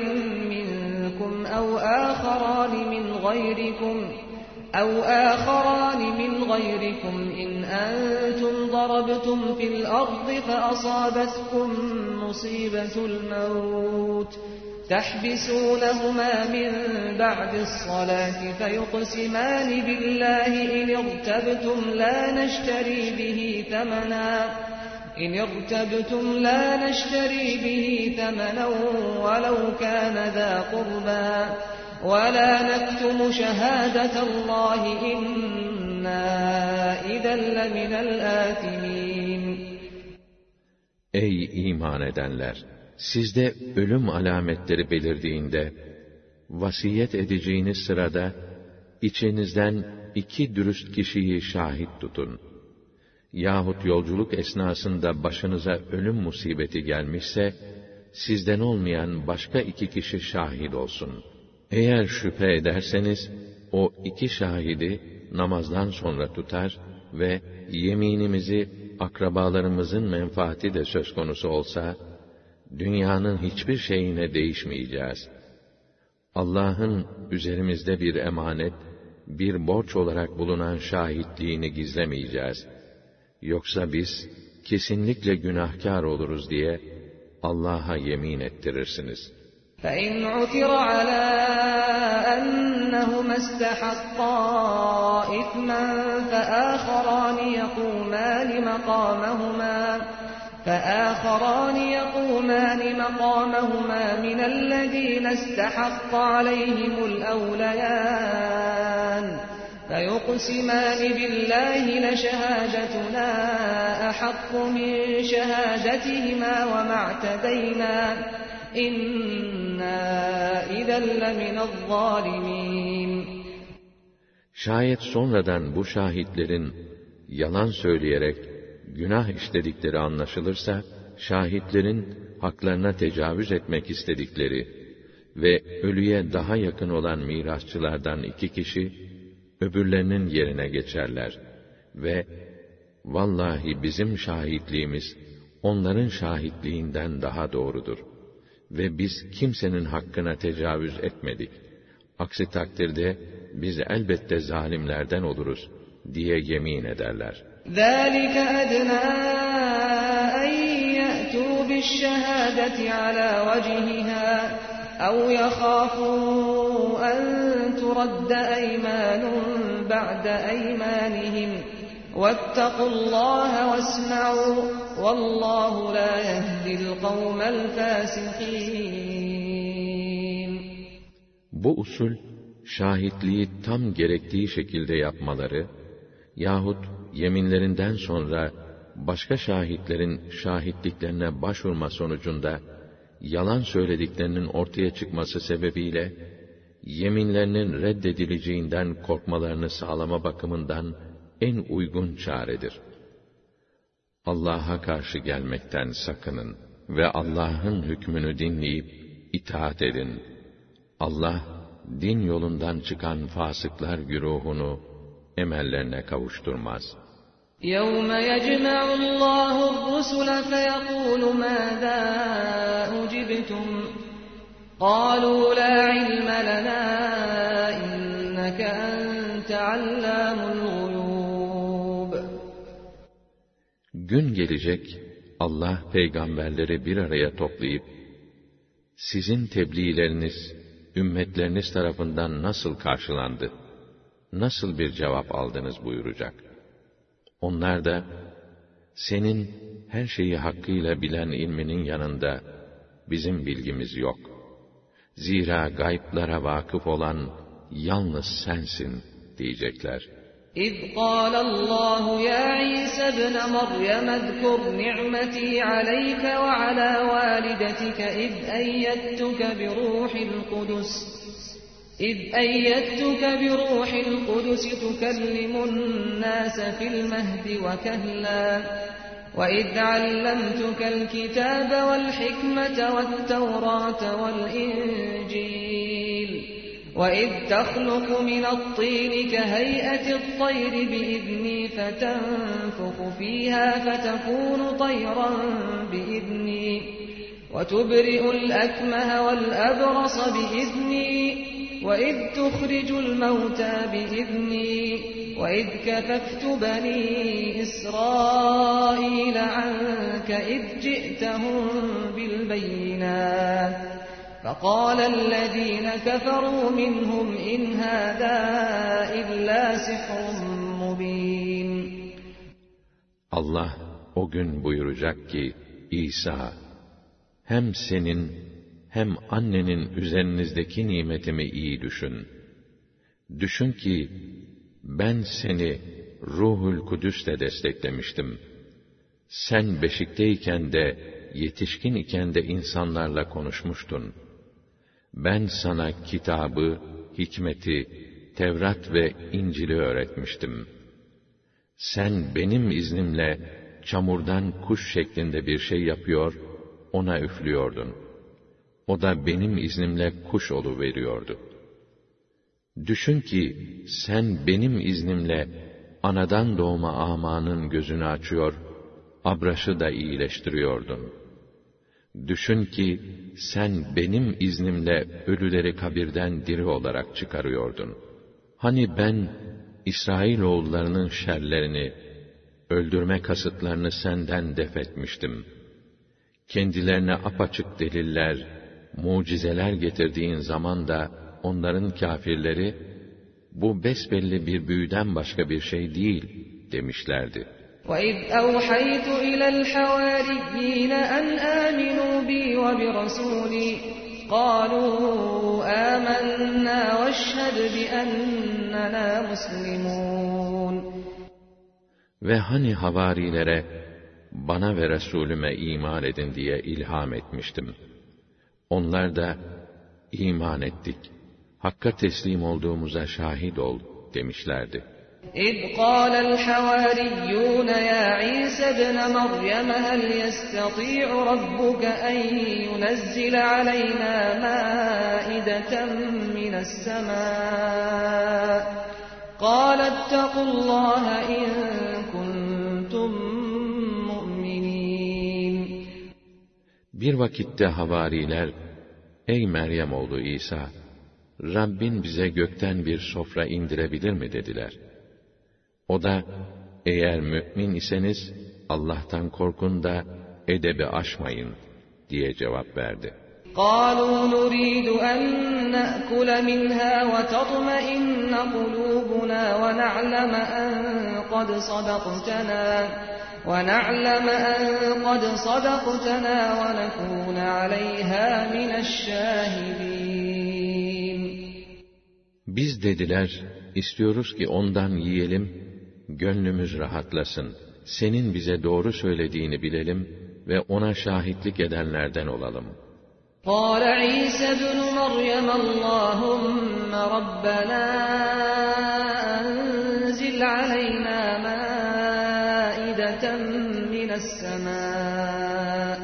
منكم أو آخران من غيركم أو آخران من غيركم إن أنتم ضربتم في الأرض فأصابتكم مصيبة الموت تحبسونهما من بعد الصلاة فيقسمان بالله إن ارتبتم لا نشتري به ثمنا إن ارتبتم لا نشتري به ثمنا ولو كان ذا قربى ولا نكتم شهادة الله إنا إذا لمن الآثمين Ey iman edenler! Sizde ölüm alametleri belirdiğinde, vasiyet edeceğiniz sırada, içinizden iki dürüst kişiyi şahit tutun. Yahut yolculuk esnasında başınıza ölüm musibeti gelmişse, sizden olmayan başka iki kişi şahit olsun. Eğer şüphe ederseniz, o iki şahidi namazdan sonra tutar ve yeminimizi akrabalarımızın menfaati de söz konusu olsa, dünyanın hiçbir şeyine değişmeyeceğiz. Allah'ın üzerimizde bir emanet, bir borç olarak bulunan şahitliğini gizlemeyeceğiz. Yoksa biz kesinlikle günahkar oluruz diye Allah'a yemin ettirirsiniz. فَاِنْ عُثِرَ عَلَى أَنَّهُمَا اسْتَحَقَّا إِثْمًا فَآخَرَانِ يَقُومَانِ مَقَامَهُمَا فآخران يقومان مقامهما من الذين استحق عليهم الأوليان فيقسمان بالله لشهادتنا أحق من شهادتهما وما اعتدينا إنا إذا لمن الظالمين Şayet sonradan bu şahitlerin yalan söyleyerek günah işledikleri anlaşılırsa, şahitlerin haklarına tecavüz etmek istedikleri ve ölüye daha yakın olan mirasçılardan iki kişi, öbürlerinin yerine geçerler ve vallahi bizim şahitliğimiz onların şahitliğinden daha doğrudur ve biz kimsenin hakkına tecavüz etmedik. Aksi takdirde biz elbette zalimlerden oluruz diye yemin ederler.'' ذَٰلِكَ أَدْنَىٰ أَن يَأْتُوا بِالشَّهَادَةِ عَلَىٰ وَجْهِهَا أَوْ يَخَافُوا أَن تُرَدَّ أَيْمَانٌ بَعْدَ أَيْمَانِهِمْ ۗ وَاتَّقُوا اللَّهَ وَاسْمَعُوا ۗ وَاللّٰهُ لَا يَهْدِي الْقَوْمَ الْفَاسِقِينَ Bu usul, şahitliği tam gerektiği şekilde yapmaları yahut yeminlerinden sonra başka şahitlerin şahitliklerine başvurma sonucunda yalan söylediklerinin ortaya çıkması sebebiyle yeminlerinin reddedileceğinden korkmalarını sağlama bakımından en uygun çaredir. Allah'a karşı gelmekten sakının ve Allah'ın hükmünü dinleyip itaat edin. Allah din yolundan çıkan fasıklar güruhunu emellerine kavuşturmaz.'' يَوْمَ يَجْمَعُ اللّٰهُ الرُّسُلَ فَيَقُولُ مَاذَا أُجِبْتُمْ قَالُوا لَا عِلْمَ لَنَا إِنَّكَ أَنْتَ عَلَّامُ الْغُيُوبِ Gün gelecek, Allah peygamberleri bir araya toplayıp, sizin tebliğleriniz, ümmetleriniz tarafından nasıl karşılandı, nasıl bir cevap aldınız buyuracak. Onlar da, senin her şeyi hakkıyla bilen ilminin yanında bizim bilgimiz yok. Zira gayplara vakıf olan yalnız sensin diyecekler. İz قال الله يا عيسى ابن مريم اذكر نعمتي عليك وعلى والدتك إذ أيدتك بروح القدس إذ أيدتك بروح القدس تكلم الناس في المهد وكهلا وإذ علمتك الكتاب والحكمة والتوراة والإنجيل وإذ تخلق من الطين كهيئة الطير بإذني فتنفخ فيها فتكون طيرا بإذني وتبرئ الأكمه والأبرص بإذني وَإِذْ تُخْرِجُ الْمَوْتَى بِإِذْنِي وَإِذْ كَفَفْتُ بَنِي إِسْرَائِيلَ عَنكَ إِذْ جِئْتَهُم بِالْبَيِّنَاتِ فَقَالَ الَّذِينَ كَفَرُوا مِنْهُمْ إِنْ هَذَا إِلَّا سِحْرٌ مُبِينٌ Allah o gün buyuracak ki, İsa, hem senin hem annenin üzerinizdeki nimetimi iyi düşün. Düşün ki, ben seni Ruhul Kudüs'le desteklemiştim. Sen beşikteyken de, yetişkin iken de insanlarla konuşmuştun. Ben sana kitabı, hikmeti, Tevrat ve İncil'i öğretmiştim. Sen benim iznimle çamurdan kuş şeklinde bir şey yapıyor, ona üflüyordun.'' O da benim iznimle kuş olu veriyordu. Düşün ki sen benim iznimle anadan doğma amanın gözünü açıyor, abraşı da iyileştiriyordun. Düşün ki sen benim iznimle ölüleri kabirden diri olarak çıkarıyordun. Hani ben İsrailoğullarının şerlerini, öldürme kasıtlarını senden def etmiştim. Kendilerine apaçık deliller, mucizeler getirdiğin zaman da onların kâfirleri, bu besbelli bir büyüden başka bir şey değil demişlerdi. وَإِذْ أَوْحَيْتُ إِلَى الْحَوَارِيِّينَ أَنْ آمِنُوا بِي وَبِرَسُولِي قَالُوا آمَنَّا وَاشْهَدْ بِأَنَّنَا مُسْلِمُونَ Ve hani havarilere, bana ve Resulüme iman edin diye ilham etmiştim. Onlar da, iman ettik, Hakka teslim olduğumuza şahit ol demişlerdi. إذ قال الحواريون يا عيسى ابن مريم هل يستطيع ربك أن ينزل علينا مائدة من السماء قال اتقوا الله إن Bir vakitte havariler, Ey Meryem oğlu İsa! Rabbin bize gökten bir sofra indirebilir mi dediler. O da, eğer mümin iseniz, Allah'tan korkun da edebi aşmayın, diye cevap verdi. قالوا نريد أن نأكل منها وتطمئن قلوبنا ونعلم أن قد صدقتنا ونعلم أن قد صدقتنا ونكون عليها من الشاهدين Biz dediler, istiyoruz ki ondan yiyelim, gönlümüz rahatlasın. Senin bize doğru söylediğini bilelim ve ona şahitlik edenlerden olalım. قال عيسى ابن مريم اللهم ربنا أنزل علينا مائدة من السماء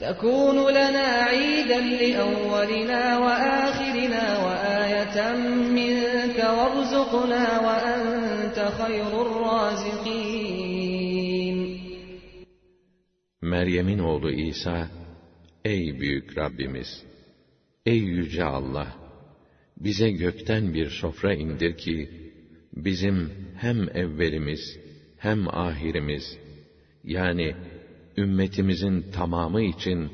تكون لنا عيدا لأولنا وآخرنا وآية منك وارزقنا وأنت خير الرازقين Meryem'in oğlu İsa, Ey büyük Rabbimiz! Ey yüce Allah! Bize gökten bir sofra indir ki, bizim hem evvelimiz, hem ahirimiz, yani ümmetimizin tamamı için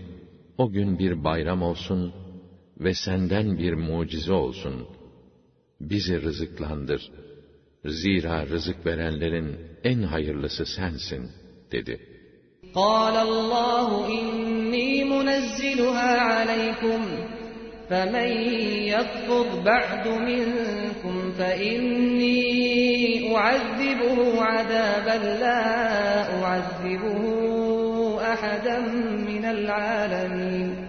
o gün bir bayram olsun ve senden bir mucize olsun. Bizi rızıklandır. Zira rızık verenlerin en hayırlısı sensin, dedi. قال الله إني منزلها عليكم فمن يكفر بعد منكم فإني أعذبه عذابا لا أعذبه أحدا من العالمين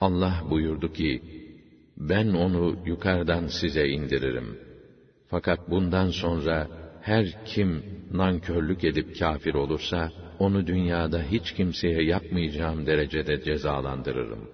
Allah buyurdu ki, ben onu yukarıdan size indiririm. Fakat bundan sonra her kim nankörlük edip kafir olursa, onu dünyada hiç kimseye yapmayacağım derecede cezalandırırım.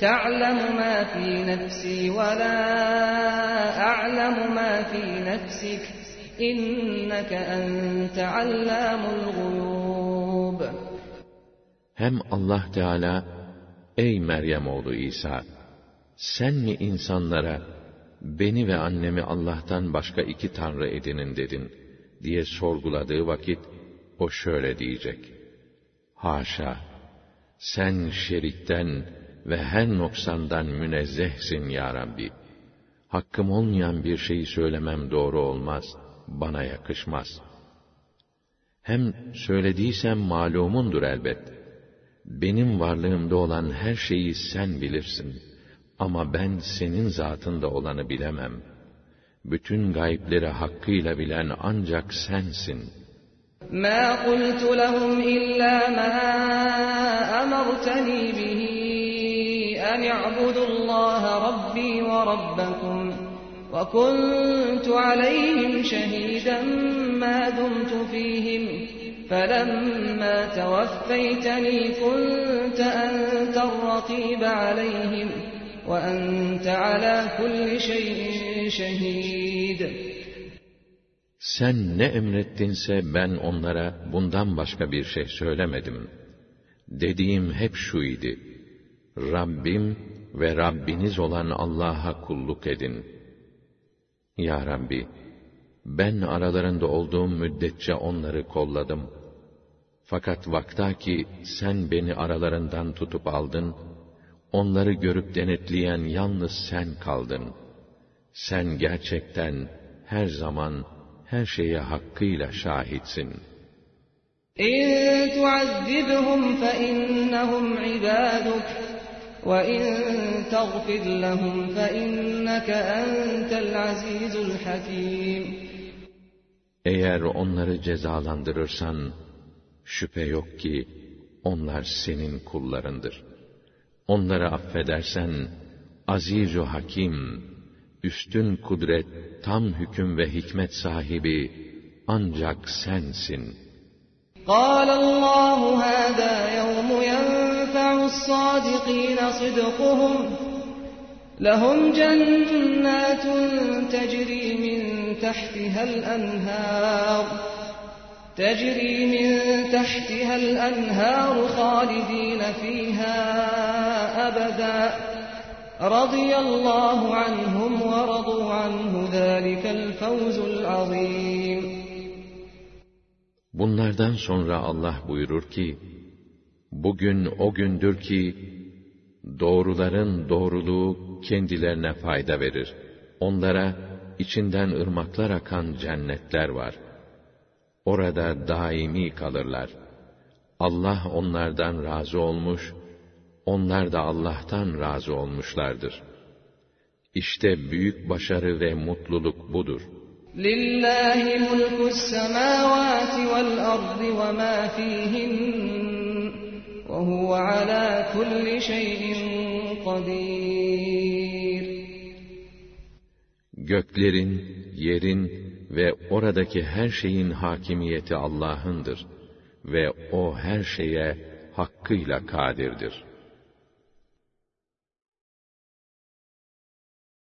تعلم ما في نفسي ولا أعلم ما في نفسك إنك أنت علام الغيوب Hem Allah Teala, Ey Meryem oğlu İsa! Sen mi insanlara, beni ve annemi Allah'tan başka iki tanrı edinin dedin, diye sorguladığı vakit, o şöyle diyecek. Haşa! Sen şerikten, ve her noksandan münezzehsin ya Rabbi. Hakkım olmayan bir şeyi söylemem doğru olmaz, bana yakışmaz. Hem söylediysem malumundur elbet. Benim varlığımda olan her şeyi sen bilirsin. Ama ben senin zatında olanı bilemem. bütün gayipleri hakkıyla bilen ancak sensin. مَا قُلْتُ لَهُمْ إِلَّا مَا أَمَرْتَنِي بِهِ أَنِ اعْبُدُوا اللَّهَ رَبِّي وَرَبَّكُمْ وَكُنْتُ عَلَيْهِمْ شَهِيدًا مَا دُمْتُ فِيهِمْ فَلَمَّا تَوَفَّيْتَنِي كُنْتَ أَنْتَ الرَّقِيبَ عَلَيْهِمْ وَأَنْتَ عَلَى كُلِّ شَيْءٍ شَهِيدٌ Sen ne emrettinse ben onlara bundan başka bir şey söylemedim. Dediğim hep şu idi. Rabbim ve Rabbiniz olan Allah'a kulluk edin. Ya Rabbi, ben aralarında olduğum müddetçe onları kolladım. Fakat vaktaki sen beni aralarından tutup aldın, onları görüp denetleyen yalnız sen kaldın. Sen gerçekten her zaman her şeye hakkıyla şahitsin. اِنْ تُعَذِّبْهُمْ فَاِنَّهُمْ عِبَادُكَ وَاِنْ تَغْفِرْ لَهُمْ فَاِنَّكَ أَنْتَ الْعَزِيزُ الْحَكِيمُ Eğer onları cezalandırırsan, şüphe yok ki onlar senin kullarındır. Onları affedersen, aziz hakim, üstün kudret, tam hüküm ve hikmet sahibi ancak sensin. قال الله هذا يوم ينفع الصادقين صدقهم. لهم جنات تجري من تحتها الأنهار تجري من تحتها الأنهار خالدين فيها أبدا. رضي الله عنهم ورضوا عنه ذلك الفوز العظيم. Bunlardan sonra Allah buyurur ki, Bugün o gündür ki, doğruların doğruluğu kendilerine fayda verir. Onlara içinden ırmaklar akan cennetler var. Orada daimi kalırlar. Allah onlardan razı olmuş, onlar da Allah'tan razı olmuşlardır. İşte büyük başarı ve mutluluk budur. لِلَّهِ مُلْكُ السَّمَاوَاتِ وَالْأَرْضِ وَمَا فِيهِنَّ وَهُوَ عَلَى كُلِّ شَيْءٍ قَدِيرٌ Göklerin, yerin ve oradaki her şeyin hakimiyeti Allah'ındır ve O her şeye hakkıyla kadirdir.